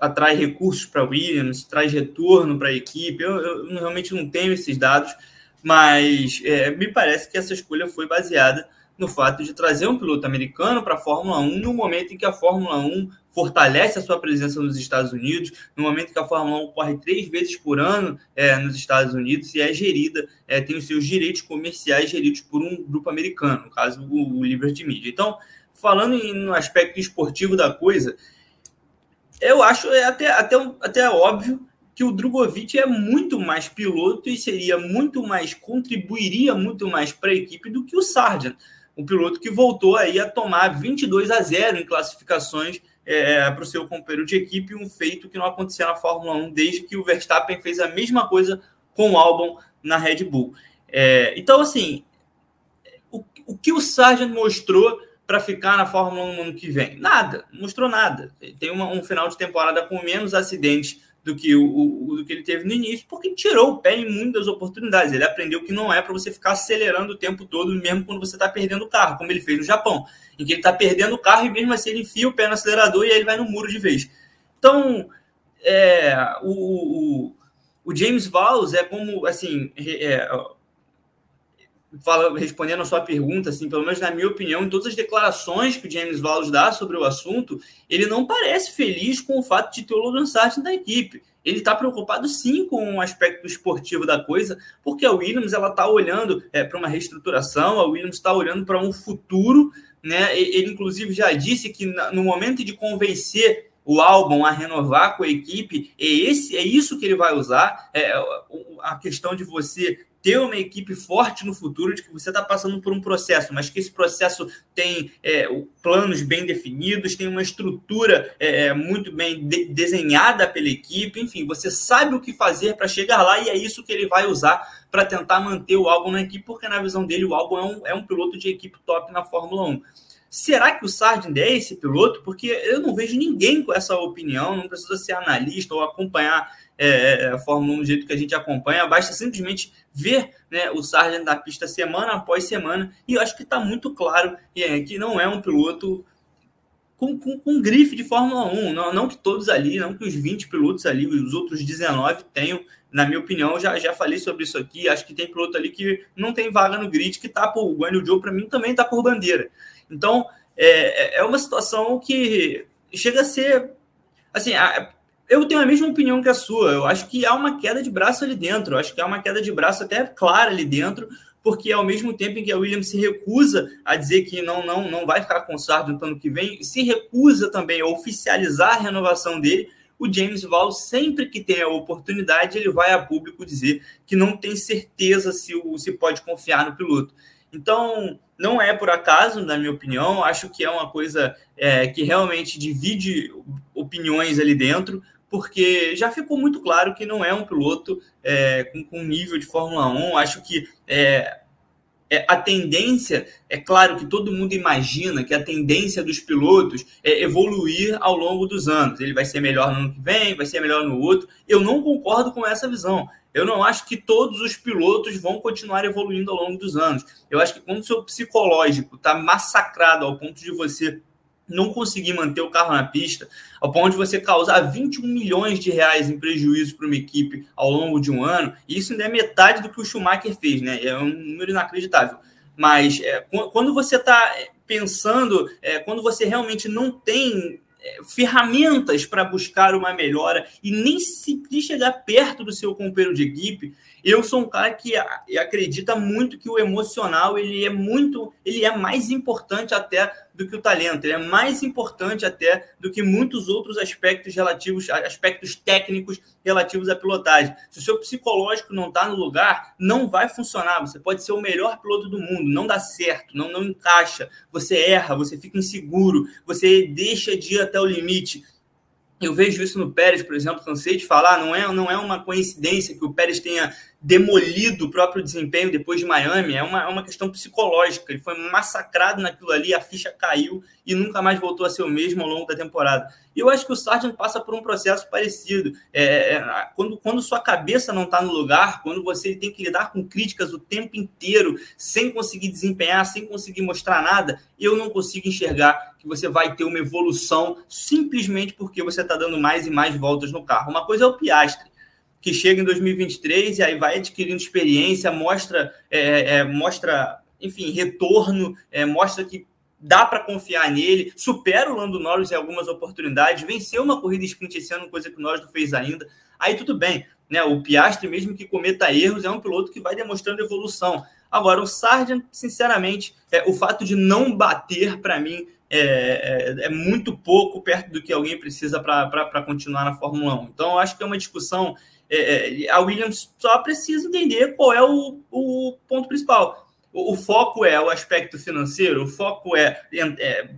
atrai recursos para Williams, traz retorno para a equipe. Eu, eu, realmente não tenho esses dados, Mas é, me parece que essa escolha foi baseada no fato de trazer um piloto americano para a Fórmula 1 no momento em que a Fórmula 1 fortalece a sua presença nos Estados Unidos, no momento que a Fórmula 1 corre três vezes por ano é, nos Estados Unidos e é gerida, é, tem os seus direitos comerciais geridos por um grupo americano, no caso o, o Liberty Media. Então, falando em, no aspecto esportivo da coisa, eu acho é até, até, até óbvio que o Drogovic é muito mais piloto e seria muito mais, contribuiria muito mais para a equipe do que o Sargent, um piloto que voltou aí a tomar 22 a 0 em classificações é, para o seu companheiro de equipe, um feito que não acontecia na Fórmula 1 desde que o Verstappen fez a mesma coisa com o Albon na Red Bull. É, então, assim, o, o que o Sargent mostrou para ficar na Fórmula 1 no ano que vem? Nada, mostrou nada. Tem uma, um final de temporada com menos acidentes do que o, o, do que ele teve no início, porque tirou o pé em muitas oportunidades. Ele aprendeu que não é para você ficar acelerando o tempo todo, mesmo quando você está perdendo o carro, como ele fez no Japão, em que ele está perdendo o carro e mesmo assim ele enfia o pé no acelerador e aí ele vai no muro de vez. Então, é, o, o, o James Valls é como, assim, é, fala, respondendo a sua pergunta, assim, pelo menos na minha opinião, em todas as declarações que o James Wallace dá sobre o assunto, ele não parece feliz com o fato de ter o Logan Sargent da equipe. Ele está preocupado sim com o aspecto esportivo da coisa, porque a Williams ela está olhando é, para uma reestruturação, a Williams está olhando para um futuro, né? Ele inclusive já disse que no momento de convencer o álbum a renovar com a equipe, é, esse, é isso que ele vai usar. É, a questão de você ter uma equipe forte no futuro, de que você está passando por um processo, mas que esse processo tem é, planos bem definidos, tem uma estrutura é, é, muito bem de desenhada pela equipe, enfim, você sabe o que fazer para chegar lá e é isso que ele vai usar para tentar manter o álbum na equipe, porque na visão dele o álbum é um, é um piloto de equipe top na Fórmula 1. Será que o Sargent é esse piloto? Porque eu não vejo ninguém com essa opinião, não precisa ser analista ou acompanhar é, é, a Fórmula 1 do jeito que a gente acompanha, basta simplesmente ver né, o Sargent da pista semana após semana, e eu acho que está muito claro é, que não é um piloto com, com, com, grife de Fórmula 1, não, não que todos ali, não que os 20 pilotos ali, os outros 19 tenham, na minha opinião, já, já falei sobre isso aqui, acho que tem piloto ali que não tem vaga no grid, que está por, o Guanyu Joe para mim também está por bandeira, então é, é uma situação que chega a ser, assim, a, eu tenho a mesma opinião que a sua. Eu acho que há uma queda de braço ali dentro. Eu acho que há uma queda de braço até clara ali dentro, porque ao mesmo tempo em que a Williams se recusa a dizer que não não não vai ficar com o no ano que vem, se recusa também a oficializar a renovação dele, o James Val, sempre que tem a oportunidade, ele vai a público dizer que não tem certeza se, o, se pode confiar no piloto. Então, não é por acaso, na minha opinião, acho que é uma coisa é, que realmente divide opiniões ali dentro porque já ficou muito claro que não é um piloto é, com, com nível de Fórmula 1. Acho que é, é, a tendência, é claro que todo mundo imagina que a tendência dos pilotos é evoluir ao longo dos anos. Ele vai ser melhor no ano que vem, vai ser melhor no outro. Eu não concordo com essa visão. Eu não acho que todos os pilotos vão continuar evoluindo ao longo dos anos. Eu acho que quando o seu psicológico está massacrado ao ponto de você não conseguir manter o carro na pista, ao ponto de você causar 21 milhões de reais em prejuízo para uma equipe ao longo de um ano, e isso ainda é metade do que o Schumacher fez, né? É um número inacreditável. Mas é, quando você está pensando, é, quando você realmente não tem é, ferramentas para buscar uma melhora e nem se chegar perto do seu companheiro de equipe, eu sou um cara que acredita muito que o emocional ele é muito, ele é mais importante até do que o talento, ele é mais importante até do que muitos outros aspectos relativos, aspectos técnicos relativos à pilotagem. Se o seu psicológico não está no lugar, não vai funcionar. Você pode ser o melhor piloto do mundo, não dá certo, não, não encaixa, você erra, você fica inseguro, você deixa de ir até o limite. Eu vejo isso no Pérez, por exemplo, cansei de falar, não é, não é uma coincidência que o Pérez tenha demolido o próprio desempenho depois de Miami, é uma, é uma questão psicológica. Ele foi massacrado naquilo ali, a ficha caiu e nunca mais voltou a ser o mesmo ao longo da temporada. E eu acho que o Sargent passa por um processo parecido. É, é quando, quando sua cabeça não está no lugar, quando você tem que lidar com críticas o tempo inteiro, sem conseguir desempenhar, sem conseguir mostrar nada, eu não consigo enxergar que você vai ter uma evolução simplesmente porque você está dando mais e mais voltas no carro. Uma coisa é o Piastre que chega em 2023 e aí vai adquirindo experiência, mostra, é, é, mostra enfim, retorno, é, mostra que dá para confiar nele, supera o Lando Norris em algumas oportunidades, venceu uma corrida sprint esse ano, coisa que o Norris não fez ainda. Aí tudo bem, né? O Piastri, mesmo que cometa erros, é um piloto que vai demonstrando evolução. Agora, o Sargent, sinceramente, é, o fato de não bater, para mim, é, é, é, muito pouco perto do que alguém precisa para continuar na Fórmula 1. Então, eu acho que é uma discussão. É, é, a Williams só precisa entender qual é o, o ponto principal. O, o, foco é o aspecto financeiro, o foco é, é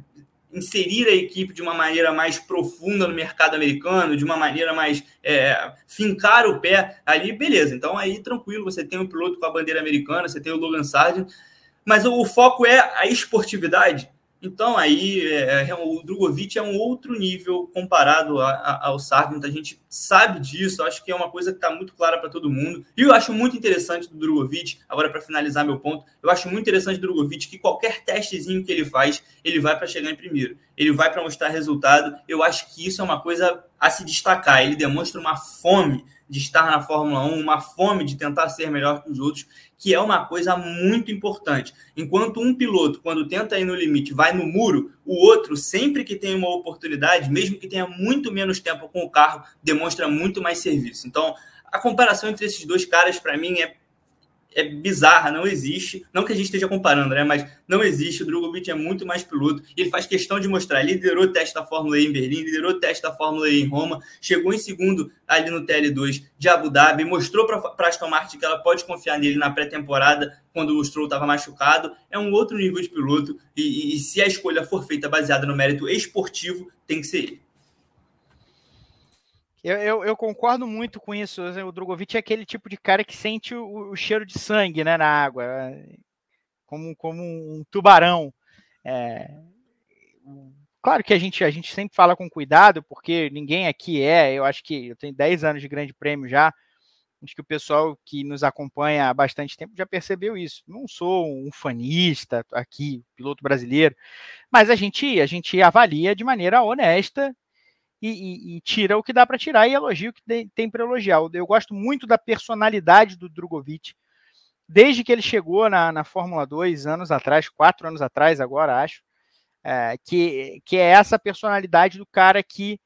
inserir a equipe de uma maneira mais profunda no mercado americano, de uma maneira mais é, fincar o pé ali, beleza. Então aí tranquilo, você tem um piloto com a bandeira americana, você tem o Logan Sargent, mas o, o foco é a esportividade. Então, aí, é, é, o Drogovic é um outro nível comparado a, a, ao Sargent. A gente sabe disso, acho que é uma coisa que está muito clara para todo mundo. E eu acho muito interessante do Drogovic, agora para finalizar meu ponto, eu acho muito interessante do Drogovic que qualquer testezinho que ele faz, ele vai para chegar em primeiro. Ele vai para mostrar resultado. Eu acho que isso é uma coisa a se destacar. Ele demonstra uma fome de estar na Fórmula 1, uma fome de tentar ser melhor que os outros, que é uma coisa muito importante. Enquanto um piloto, quando tenta ir no limite, vai no muro, o outro, sempre que tem uma oportunidade, mesmo que tenha muito menos tempo com o carro, demonstra muito mais serviço. Então, a comparação entre esses dois caras, para mim, é é bizarra, não existe. Não que a gente esteja comparando, né? Mas não existe. O Drogovic é muito mais piloto. Ele faz questão de mostrar. Ele liderou o teste da Fórmula E em Berlim, liderou o teste da Fórmula E em Roma, chegou em segundo ali no TL2 de Abu Dhabi, mostrou para Aston Martin que ela pode confiar nele na pré-temporada, quando o Stroll estava machucado. É um outro nível de piloto. E, e, e se a escolha for feita baseada no mérito esportivo, tem que ser ele. Eu, eu, eu, concordo muito com isso. O Drogovic é aquele tipo de cara que sente o, o cheiro de sangue né, na água, é, como, como um tubarão. É, claro que a gente, a gente sempre fala com cuidado, porque ninguém aqui é. Eu acho que eu tenho 10 anos de grande prêmio já. Acho que o pessoal que nos acompanha há bastante tempo já percebeu isso. Não sou um fanista aqui, piloto brasileiro, mas a gente, a gente avalia de maneira honesta e, e, e, tira o que dá para tirar e elogia o que tem para elogiar. Eu gosto muito da personalidade do Drogovic, desde que ele chegou na, na Fórmula 2 anos atrás, quatro anos atrás, agora acho, é, que, que é essa personalidade do cara que,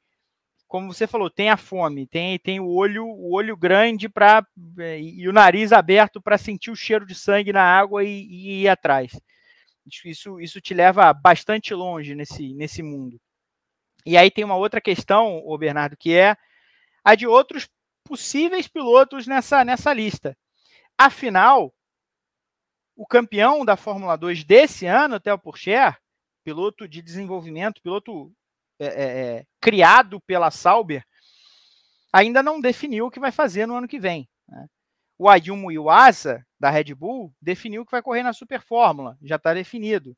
como você falou, tem a fome, tem, tem o olho o olho grande para é, e o nariz aberto para sentir o cheiro de sangue na água e, e ir atrás. Isso, isso te leva bastante longe nesse, nesse mundo. E aí tem uma outra questão, o Bernardo, que é a de outros possíveis pilotos nessa, nessa lista. Afinal, o campeão da Fórmula 2 desse ano, Theo Pourchaire, piloto de desenvolvimento, piloto é, é, é, criado pela Sauber, ainda não definiu o que vai fazer no ano que vem. Né? O Ayumu Iwasa, da Red Bull, definiu que vai correr na Super Fórmula, já está definido.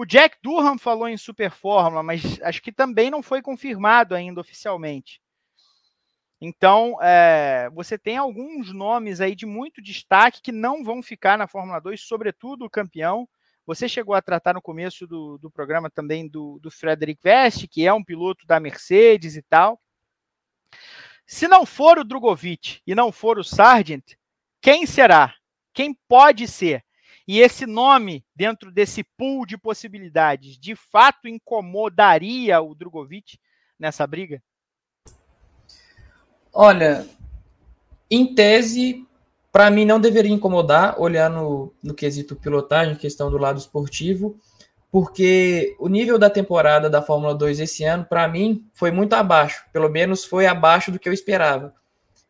O Jack Durham falou em Super Fórmula, mas acho que também não foi confirmado ainda oficialmente. Então, é, você tem alguns nomes aí de muito destaque que não vão ficar na Fórmula 2, sobretudo o campeão. Você chegou a tratar no começo do, do programa também do, do Frederic Vest, que é um piloto da Mercedes e tal. Se não for o Drogovic e não for o Sargent, quem será? Quem pode ser? E esse nome, dentro desse pool de possibilidades, de fato incomodaria o Drogovic nessa briga? Olha, em tese, para mim não deveria incomodar, olhar no, no quesito pilotagem, questão do lado esportivo, porque o nível da temporada da Fórmula 2 esse ano, para mim, foi muito abaixo. Pelo menos foi abaixo do que eu esperava.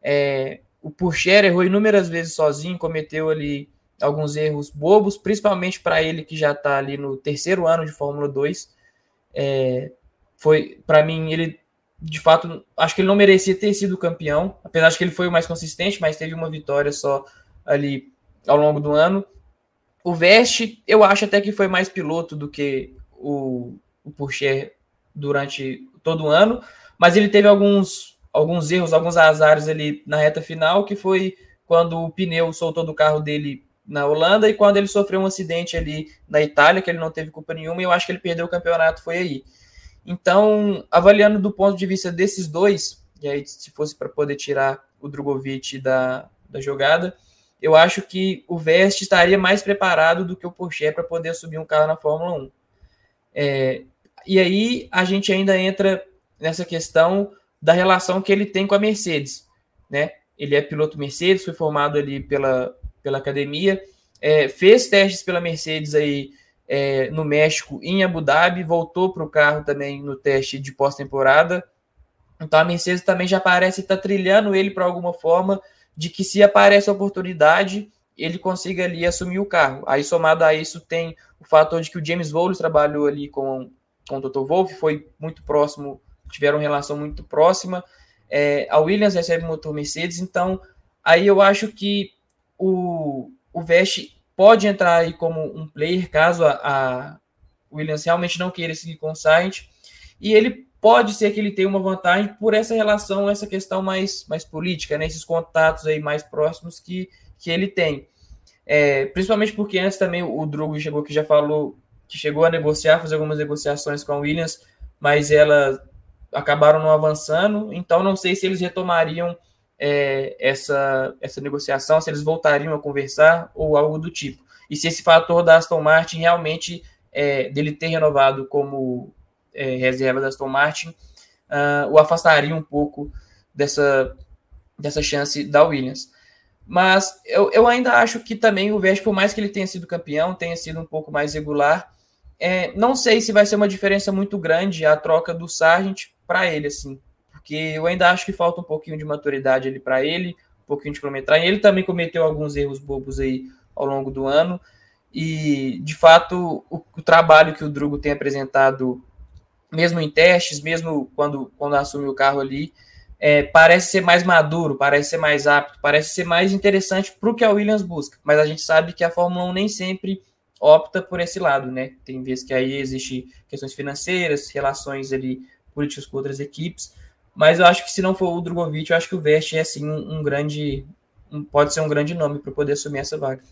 É, o Purcher errou inúmeras vezes sozinho, cometeu ali alguns erros bobos, principalmente para ele que já está ali no terceiro ano de Fórmula 2. É, foi, para mim, ele de fato, acho que ele não merecia ter sido campeão, apesar de que ele foi o mais consistente, mas teve uma vitória só ali ao longo do ano. O Veste, eu acho até que foi mais piloto do que o, o Pourchaire durante todo o ano, mas ele teve alguns, alguns erros, alguns azares ali na reta final, que foi quando o pneu soltou do carro dele na Holanda e quando ele sofreu um acidente ali na Itália, que ele não teve culpa nenhuma, e eu acho que ele perdeu o campeonato, foi aí. Então, avaliando do ponto de vista desses dois, e aí se fosse para poder tirar o Drogovic da, da jogada. Eu acho que o Vest estaria mais preparado do que o Porsche para poder subir um carro na Fórmula 1. É, e aí a gente ainda entra nessa questão da relação que ele tem com a Mercedes, né? Ele é piloto Mercedes, foi formado ali pela, pela academia, é, fez testes pela Mercedes aí é, no México, em Abu Dhabi, voltou para o carro também no teste de pós-temporada. Então a Mercedes também já parece estar tá trilhando ele para alguma forma de que se aparece a oportunidade, ele consiga ali assumir o carro. Aí somado a isso tem o fator de que o James Vowles trabalhou ali com, com o Toto Wolff, foi muito próximo, tiveram relação muito próxima. É, a Williams recebe motor Mercedes, então aí eu acho que o, o Vest pode entrar aí como um player caso a, a Williams realmente não queira seguir com o Sainz, e ele pode ser que ele tenha uma vantagem por essa relação, essa questão mais, mais política, né, esses contatos aí mais próximos que, que ele tem. É, principalmente porque antes também o Drogo chegou que já falou que chegou a negociar, fazer algumas negociações com a Williams, mas elas acabaram não avançando, então não sei se eles retomariam é, essa, essa negociação, se eles voltariam a conversar ou algo do tipo. E se esse fator da Aston Martin realmente, é, dele ter renovado como é, reserva da Aston Martin, uh, o afastaria um pouco dessa, dessa chance da Williams. Mas eu, eu ainda acho que também o Verstappen, por mais que ele tenha sido campeão, tenha sido um pouco mais regular, é, não sei se vai ser uma diferença muito grande a troca do Sargent para ele, assim, porque eu ainda acho que falta um pouquinho de maturidade ali para ele, um pouquinho de quilometragem. Ele também cometeu alguns erros bobos aí ao longo do ano, e de fato o, o trabalho que o Drugo tem apresentado, mesmo em testes, mesmo quando, quando assumiu o carro ali, é, parece ser mais maduro, parece ser mais apto, parece ser mais interessante para o que a Williams busca. Mas a gente sabe que a Fórmula 1 nem sempre opta por esse lado, né? Tem vezes que aí existe questões financeiras, relações ali políticas com outras equipes. Mas eu acho que se não for o Drogovic, eu acho que o Vest é assim um, um grande. Um, pode ser um grande nome para poder assumir essa vaga.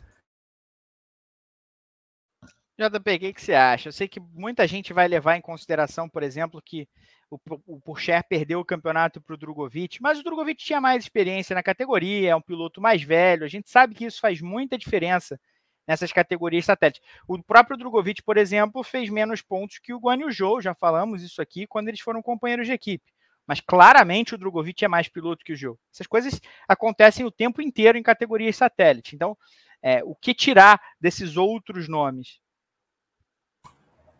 JP, o que, que, você acha? Eu sei que muita gente vai levar em consideração, por exemplo, que o, o Purcher perdeu o campeonato para o Drogovic, mas o Drogovic tinha mais experiência na categoria, é um piloto mais velho. A gente sabe que isso faz muita diferença nessas categorias satélites. O próprio Drogovic, por exemplo, fez menos pontos que o Guan Yu Zhou, já falamos isso aqui, quando eles foram companheiros de equipe. Mas claramente o Drogovic é mais piloto que o Zhou. Essas coisas acontecem o tempo inteiro em categorias satélites. Então, é, o que tirar desses outros nomes?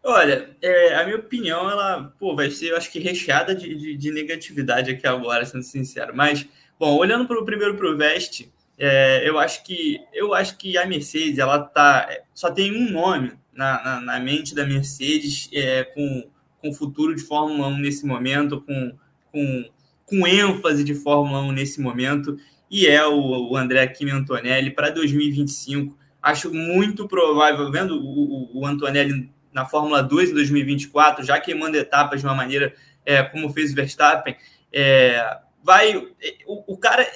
Olha, é, a minha opinião, ela pô, vai ser, eu acho que recheada de, de, de negatividade aqui agora, sendo sincero. Mas, bom, olhando para o primeiro para o Veste, é, eu acho que eu acho que a Mercedes ela tá só tem um nome na, na, na mente da Mercedes é, com com futuro de Fórmula 1 nesse momento, com, com, com ênfase de Fórmula 1 nesse momento, e é o, o André Kimi Antonelli para 2025. Acho muito provável, vendo o, o, Antonelli na Fórmula 2 em 2024, já queimando etapas de uma maneira é, como fez o Verstappen, é, vai. O, o cara,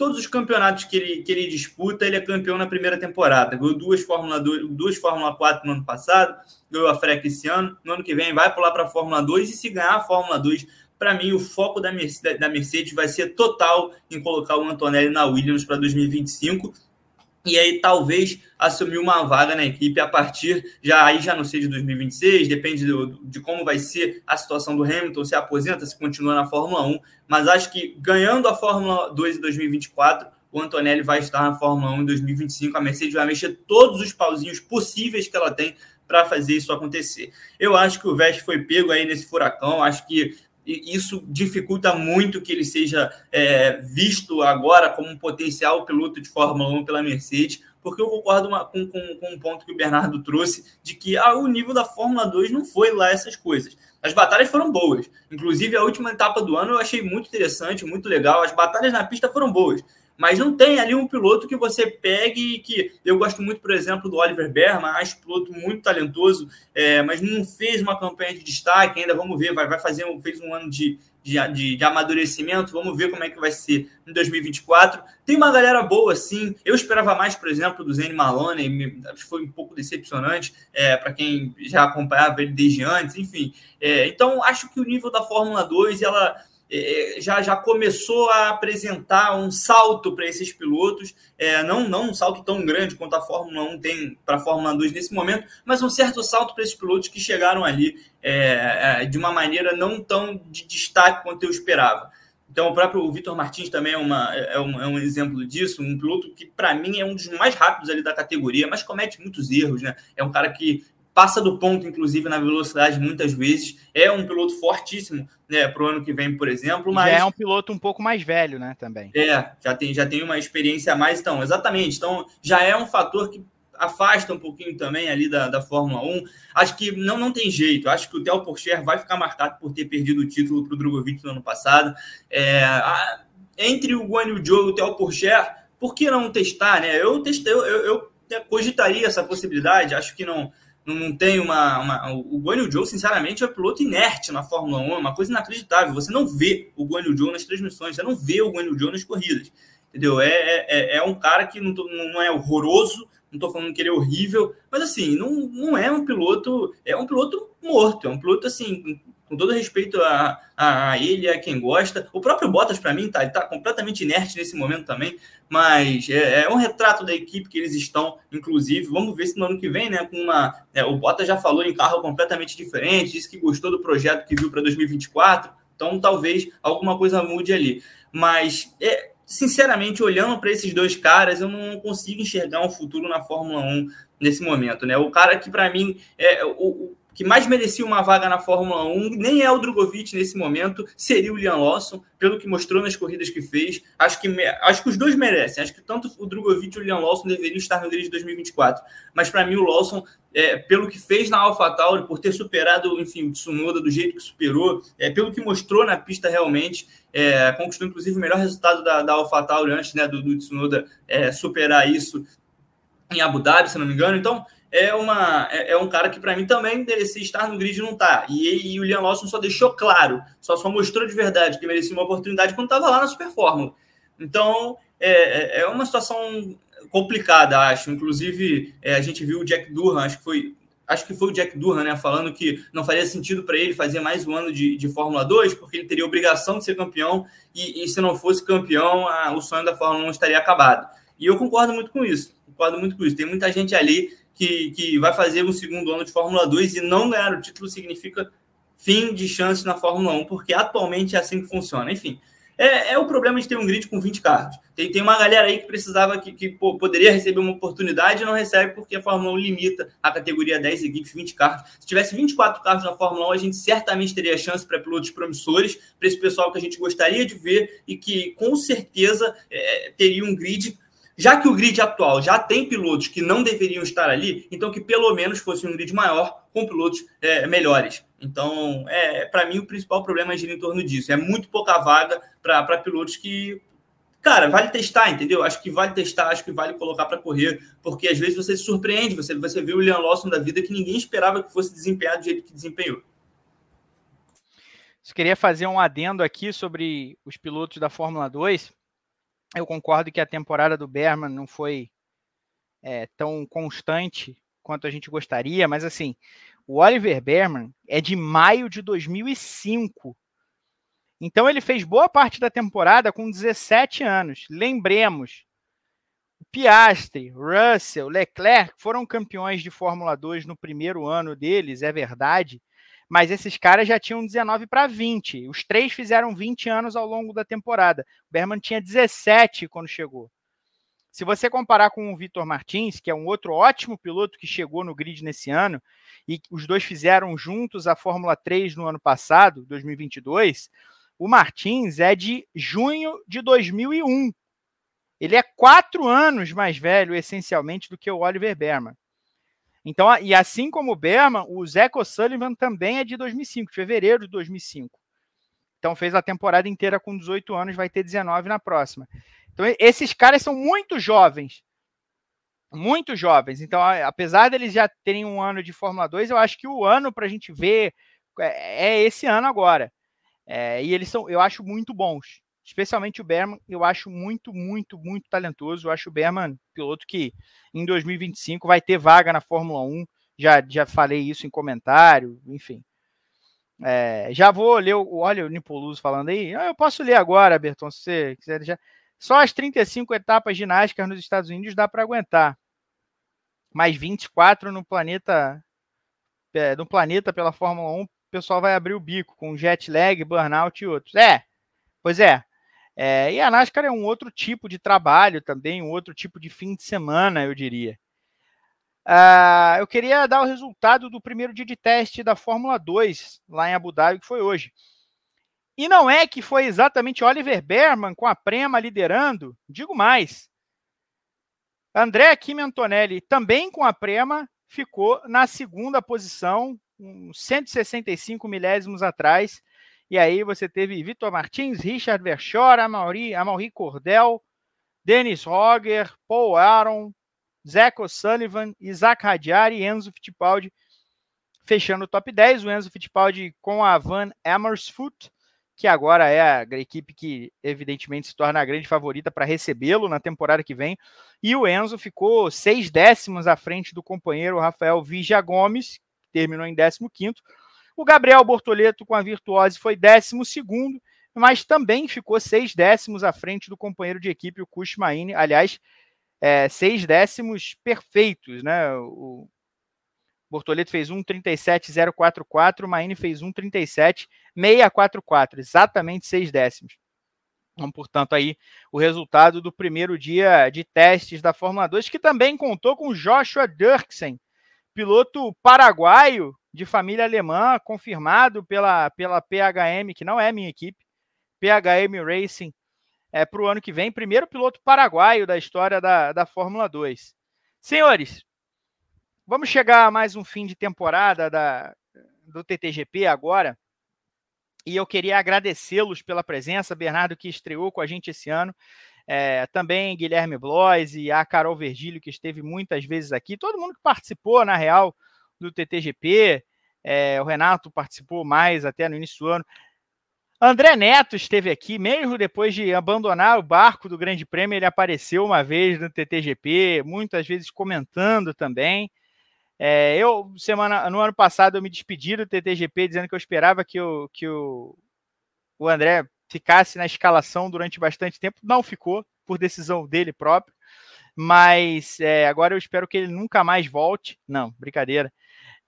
todos os campeonatos que ele, que ele disputa, ele é campeão na primeira temporada. Ganhou duas Fórmula 2, duas Fórmula 4 no ano passado, ganhou a FREC esse ano. No ano que vem vai pular para a Fórmula 2 e se ganhar a Fórmula 2, para mim o foco da Mercedes, da Mercedes vai ser total em colocar o Antonelli na Williams para 2025 e aí talvez assumir uma vaga na equipe a partir, já aí já não sei de 2026, depende do, de como vai ser a situação do Hamilton, se aposenta, se continua na Fórmula 1, mas acho que ganhando a Fórmula 2 em 2024, o Antonelli vai estar na Fórmula 1 em 2025, a Mercedes vai mexer todos os pauzinhos possíveis que ela tem para fazer isso acontecer. Eu acho que o Vest foi pego aí nesse furacão, acho que isso dificulta muito que ele seja é, visto agora como um potencial piloto de Fórmula 1 pela Mercedes, porque eu concordo uma, com, com, com, um ponto que o Bernardo trouxe, de que ah, o nível da Fórmula 2 não foi lá essas coisas. As batalhas foram boas. Inclusive, a última etapa do ano eu achei muito interessante, muito legal. As batalhas na pista foram boas mas não tem ali um piloto que você pegue que eu gosto muito, por exemplo, do Oliver Berman, acho piloto muito talentoso, é, mas não fez uma campanha de destaque ainda. Vamos ver, vai, vai fazer fez um ano de, de, de, de, amadurecimento. Vamos ver como é que vai ser em 2024. Tem uma galera boa, sim. Eu esperava mais, por exemplo, do Zane Maloney, foi um pouco decepcionante é, para quem já acompanhava ele desde antes, enfim. É, então, acho que o nível da Fórmula 2 ela já, já começou a apresentar um salto para esses pilotos, é, não, não um salto tão grande quanto a Fórmula 1 tem para a Fórmula 2 nesse momento, mas um certo salto para esses pilotos que chegaram ali é, é, de uma maneira não tão de destaque quanto eu esperava. Então, o próprio Vitor Martins também é, uma, é, um, é um exemplo disso, um piloto que, para mim, é um dos mais rápidos ali da categoria, mas comete muitos erros, né? É um cara que passa do ponto, inclusive, na velocidade muitas vezes. É um piloto fortíssimo né, para o ano que vem, por exemplo. Mas já é um piloto um pouco mais velho, né? Também. É, já tem, já tem uma experiência a mais, então, exatamente. Então, já é um fator que afasta um pouquinho também ali da, da Fórmula 1. Acho que não, não tem jeito. Acho que o Theo Porcher vai ficar marcado por ter perdido o título para o Drogovic no ano passado. É, a, entre o Guan Yu Zhou e o Theo Porcher, por que não testar, né? Eu testei, eu, eu, eu cogitaria essa possibilidade. Acho que não não tem uma, uma, O Guan Yu Zhou, sinceramente, é um piloto inerte na Fórmula 1, é uma coisa inacreditável. Você não vê o Guan Yu Zhou nas transmissões, você não vê o Guan Yu Zhou nas corridas. Entendeu? É, é, é um cara que não, não é horroroso, não estou falando que ele é horrível, mas assim, não, não é um piloto, é um piloto morto, é um piloto assim, com todo respeito a, a, a ele, a quem gosta. O próprio Bottas, para mim, tá, ele tá completamente inerte nesse momento também, mas é, é, um retrato da equipe que eles estão, inclusive. Vamos ver se no ano que vem, né, com uma. É, o Bottas já falou em carro completamente diferente, disse que gostou do projeto que viu para 2024, então talvez alguma coisa mude ali. Mas é, sinceramente, olhando para esses dois caras, eu não consigo enxergar um futuro na Fórmula 1 nesse momento, né? O cara que para mim é o, que mais merecia uma vaga na Fórmula 1 nem é o Drogovic nesse momento, seria o Liam Lawson, pelo que mostrou nas corridas que fez. Acho que, acho que os dois merecem. Acho que tanto o Drogovic e o Liam Lawson deveriam estar no grid de 2024. Mas para mim, o Lawson, é, pelo que fez na AlphaTauri, por ter superado, enfim, o Tsunoda do jeito que superou, é, pelo que mostrou na pista realmente, é, conquistou inclusive o melhor resultado da, da AlphaTauri antes né, do, do Tsunoda é, superar isso em Abu Dhabi, se não me engano. Então, é, uma, é, é um cara que para mim também merecia estar no grid e não está. E, e, o Liam Lawson só deixou claro, só, só mostrou de verdade que merecia uma oportunidade quando estava lá na Super Fórmula. Então é, é, é uma situação complicada, acho. Inclusive, é, a gente viu o Jack Durham, acho que foi. Acho que foi o Jack Durham, né? Falando que não faria sentido para ele fazer mais um ano de, de Fórmula 2, porque ele teria obrigação de ser campeão, e, e se não fosse campeão, a, o sonho da Fórmula 1 estaria acabado. E eu concordo muito com isso. Concordo muito com isso. Tem muita gente ali que, que vai fazer um segundo ano de Fórmula 2 e não ganhar o título significa fim de chance na Fórmula 1, porque atualmente é assim que funciona. Enfim, é, é o problema de ter um grid com 20 carros. Tem, tem uma galera aí que precisava, que, que pô, poderia receber uma oportunidade e não recebe porque a Fórmula 1 limita a categoria 10 equipes, 20 carros. Se tivesse 24 carros na Fórmula 1, a gente certamente teria chance para pilotos promissores, para esse pessoal que a gente gostaria de ver e que com certeza é, teria um grid já que o grid atual já tem pilotos que não deveriam estar ali, então que pelo menos fosse um grid maior com pilotos é, melhores. Então, é, para mim, o principal problema gira em torno disso. É muito pouca vaga para pilotos que, cara, vale testar, entendeu? Acho que vale testar, acho que vale colocar para correr, porque às vezes você se surpreende, você, você vê o Leon Lawson da vida que ninguém esperava que fosse desempenhar do jeito que desempenhou. Eu queria fazer um adendo aqui sobre os pilotos da Fórmula 2 eu concordo que a temporada do Berman não foi é, tão constante quanto a gente gostaria, mas assim, o Oliver Berman é de maio de 2005. Então ele fez boa parte da temporada com 17 anos. Lembremos, Piastri, Russell, Leclerc foram campeões de Fórmula 2 no primeiro ano deles, é verdade, mas esses caras já tinham 19 para 20. Os três fizeram 20 anos ao longo da temporada. O Berman tinha 17 quando chegou. Se você comparar com o Vitor Martins, que é um outro ótimo piloto que chegou no grid nesse ano, e os dois fizeram juntos a Fórmula 3 no ano passado, 2022, o Martins é de junho de 2001. Ele é quatro anos mais velho, essencialmente, do que o Oliver Berman. Então, e assim como o Berman, o Zach O'Sullivan também é de 2005, fevereiro de 2005. Então fez a temporada inteira com 18 anos, vai ter 19 na próxima. Então esses caras são muito jovens. Muito jovens. Então, apesar deles já terem um ano de Fórmula 2, eu acho que o ano para a gente ver é, é esse ano agora. É, e eles são, eu acho, muito bons especialmente o Berman, eu acho muito, muito, muito talentoso. Eu acho o Berman piloto que em 2025 vai ter vaga na Fórmula 1. Já, já falei isso em comentário, enfim. É, já vou ler, o, olha o Nipoluso falando aí. Ah, eu posso ler agora, Berton, se você quiser deixar. Só as 35 etapas ginásticas nos Estados Unidos dá para aguentar. Mais 24 no planeta, é, no planeta pela Fórmula 1, o pessoal vai abrir o bico com jet lag, burnout e outros. É, pois é. É. E a NASCAR é um outro tipo de trabalho também, um outro tipo de fim de semana, eu diria. Uh, eu queria dar o resultado do primeiro dia de teste da Fórmula 2 lá em Abu Dhabi, que foi hoje. E não é que foi exatamente Oliver Berman com a Prema liderando, digo mais. André Kimi Antonelli, também com a Prema, ficou na segunda posição, uns 165 milésimos atrás. E aí você teve Vitor Martins, Richard Verschor, Amaury, Amaury Cordel, Dennis Roger, Paul Aaron, Zach O'Sullivan, Isaac Radiari e Enzo Fittipaldi fechando o top 10. O Enzo Fittipaldi com a Van Amersfoort, que agora é a equipe que evidentemente se torna a grande favorita para recebê-lo na temporada que vem. E o Enzo ficou seis décimos à frente do companheiro Rafael Vigia Gomes, que terminou em 15 O Gabriel Bortoleto com a Virtuose foi 12 mas também ficou seis décimos à frente do companheiro de equipe, o Kushmaine. Aliás, é, seis décimos perfeitos, né? O Bortoleto fez 1,37,044, o Maine fez 1,37,644, exatamente seis décimos. Então, portanto, aí o resultado do primeiro dia de testes da Fórmula 2, que também contou com Joshua Dirksen, piloto paraguaio de família alemã, confirmado pela, pela PHM, que não é minha equipe, PHM Racing, é, para o ano que vem. Primeiro piloto paraguaio da história da, da Fórmula 2. Senhores, vamos chegar a mais um fim de temporada da, do TTGP agora. E eu queria agradecê-los pela presença. Bernardo, que estreou com a gente esse ano. É, também Guilherme Blois e a Carol Vergílio, que esteve muitas vezes aqui. Todo mundo que participou, na real, do TTGP. É, o Renato participou mais até no início do ano. André Neto esteve aqui, mesmo depois de abandonar o barco do Grande Prêmio, ele apareceu uma vez no TTGP, muitas vezes comentando também. É, eu, semana, no ano passado, eu me despedi do TTGP dizendo que eu esperava que, o, que o, o André ficasse na escalação durante bastante tempo. Não ficou, por decisão dele próprio. Mas é, agora eu espero que ele nunca mais volte. Não, brincadeira.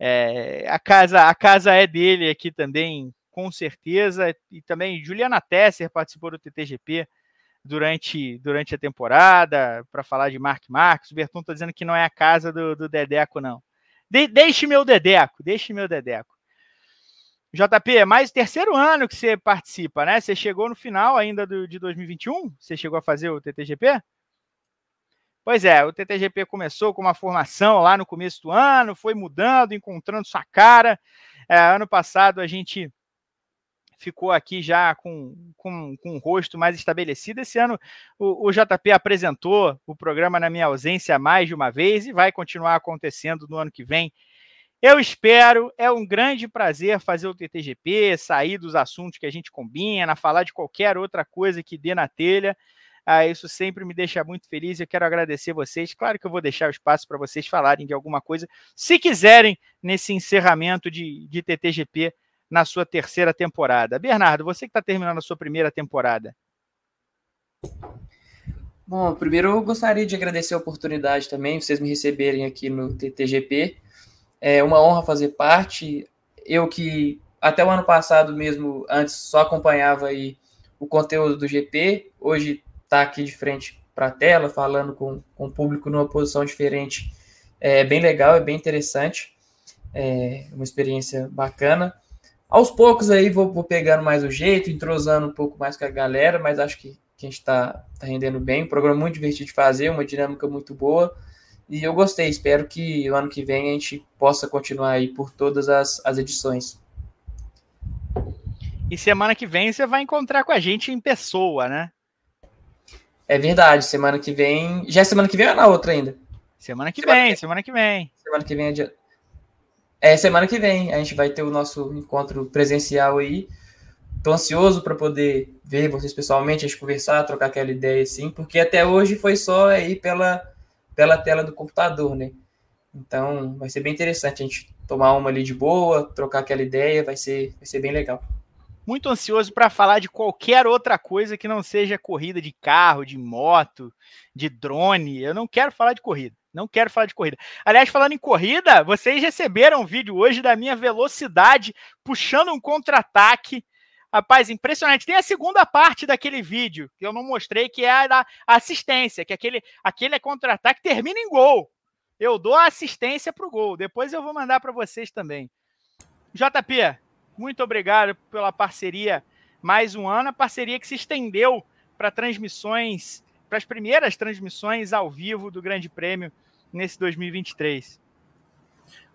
É, a, casa, a casa é dele aqui também, com certeza. E também Juliana Tesser participou do TTGP durante, durante a temporada para falar de Mark Marques. O Berton está dizendo que não é a casa do, do Dedeco, não. De, deixe meu Dedeco, deixe meu Dedeco. JP, é mais terceiro ano que você participa, né? Você chegou no final ainda do, de 2021? Você chegou a fazer o TTGP? Pois é, o TTGP começou com uma formação lá no começo do ano, foi mudando, encontrando sua cara. É, ano passado a gente ficou aqui já com, com, com rosto mais estabelecido. Esse ano o, o, JP apresentou o programa na minha ausência mais de uma vez e vai continuar acontecendo no ano que vem. Eu espero, é um grande prazer fazer o TTGP, sair dos assuntos que a gente combina, falar de qualquer outra coisa que dê na telha. Ah, isso sempre me deixa muito feliz. Eu quero agradecer vocês. Claro que eu vou deixar o espaço para vocês falarem de alguma coisa, se quiserem, nesse encerramento de, de TTGP na sua terceira temporada. Bernardo, você que está terminando a sua primeira temporada. Bom, primeiro eu gostaria de agradecer a oportunidade também, vocês me receberem aqui no TTGP. É uma honra fazer parte. Eu que até o ano passado mesmo, antes só acompanhava aí o conteúdo do GP, hoje está aqui de frente para a tela, falando com, com o público numa posição diferente. É bem legal, é bem interessante, é uma experiência bacana. Aos poucos aí vou, vou, pegando mais o jeito, entrosando um pouco mais com a galera, mas acho que, que a gente está tá rendendo bem. Um programa muito divertido de fazer, uma dinâmica muito boa. E eu gostei, espero que o ano que vem a gente possa continuar aí por todas as, as edições. E semana que vem você vai encontrar com a gente em pessoa, né? É verdade, semana que vem. Já é semana que vem ou na outra ainda? Semana que semana vem, que... semana que vem. Semana que vem é dia. É, semana que vem a gente vai ter o nosso encontro presencial aí. Tô ansioso para poder ver vocês pessoalmente, a gente conversar, trocar aquela ideia assim, porque até hoje foi só aí pela, pela tela do computador, né? Então vai ser bem interessante a gente tomar uma ali de boa, trocar aquela ideia, vai ser, vai ser bem legal. Muito ansioso para falar de qualquer outra coisa que não seja corrida de carro, de moto, de drone. Eu não quero falar de corrida. Não quero falar de corrida. Aliás, falando em corrida, vocês receberam um vídeo hoje da minha velocidade puxando um contra-ataque. Rapaz, impressionante. Tem a segunda parte daquele vídeo que eu não mostrei, que é a da assistência, que aquele, aquele contra-ataque termina em gol. Eu dou a assistência para o gol. Depois eu vou mandar para vocês também. JP, muito obrigado pela parceria mais um ano, a parceria que se estendeu para transmissões, para as primeiras transmissões ao vivo do Grande Prêmio nesse 2023.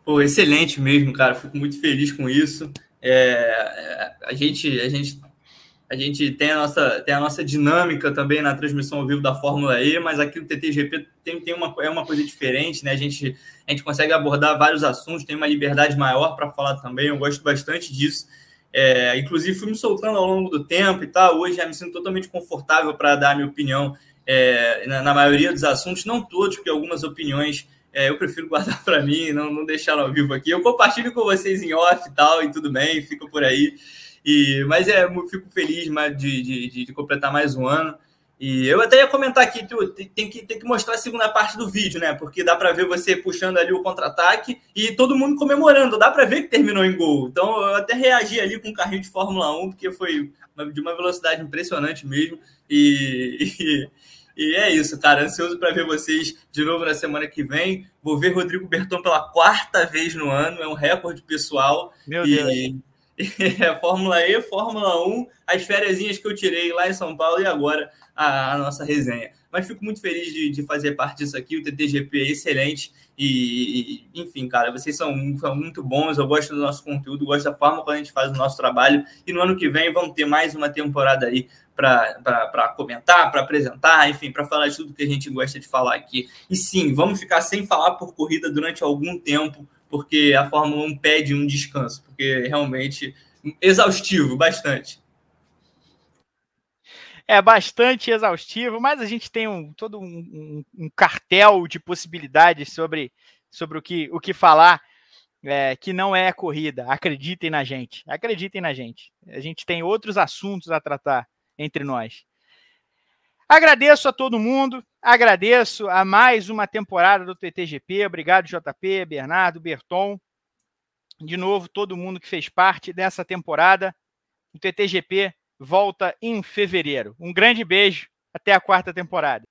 Pô, excelente mesmo, cara. Fico muito feliz com isso. É, a gente, a gente, a gente tem a nossa, tem a nossa dinâmica também na transmissão ao vivo da Fórmula E, mas aqui no TTGP tem, tem uma, é uma coisa diferente, né? A gente, a gente consegue abordar vários assuntos, tem uma liberdade maior para falar também. Eu gosto bastante disso. É, inclusive, fui me soltando ao longo do tempo e tal. Hoje já me sinto totalmente confortável para dar a minha opinião é, na, na, maioria dos assuntos, não todos, porque algumas opiniões é, eu prefiro guardar para mim, não, não deixar ao vivo aqui. Eu compartilho com vocês em off e tal, e tudo bem, fico por aí. E, mas é, fico feliz de, de, de, completar mais um ano. E eu até ia comentar aqui, tu, tem, que, tem que mostrar a segunda parte do vídeo, né? Porque dá para ver você puxando ali o contra-ataque e todo mundo comemorando. Dá para ver que terminou em gol. Então eu até reagi ali com um carrinho de Fórmula 1, porque foi de uma velocidade impressionante mesmo. E, e, e é isso, cara. Ansioso para ver vocês de novo na semana que vem. Vou ver Rodrigo Berton pela quarta vez no ano, é um recorde pessoal. Meu e, Deus. É Fórmula E, Fórmula 1, as férias que eu tirei lá em São Paulo e agora a, a nossa resenha. Mas fico muito feliz de, de, fazer parte disso aqui. O TTGP é excelente. E, e, enfim, cara, vocês são, são muito bons. Eu gosto do nosso conteúdo, gosto da forma como a gente faz o nosso trabalho. E no ano que vem vamos ter mais uma temporada aí para comentar, para apresentar, enfim, para falar de tudo que a gente gosta de falar aqui. E sim, vamos ficar sem falar por corrida durante algum tempo, porque a Fórmula 1 pede um descanso, porque realmente exaustivo, bastante. É bastante exaustivo, mas a gente tem um, todo um, um, um cartel de possibilidades sobre, sobre o, que, o que falar. É, que não é corrida. Acreditem na gente. Acreditem na gente. A gente tem outros assuntos a tratar entre nós. Agradeço a todo mundo, agradeço a mais uma temporada do TTGP. Obrigado, JP, Bernardo, Berton. De novo, todo mundo que fez parte dessa temporada. O TTGP volta em fevereiro. Um grande beijo, até a quarta temporada.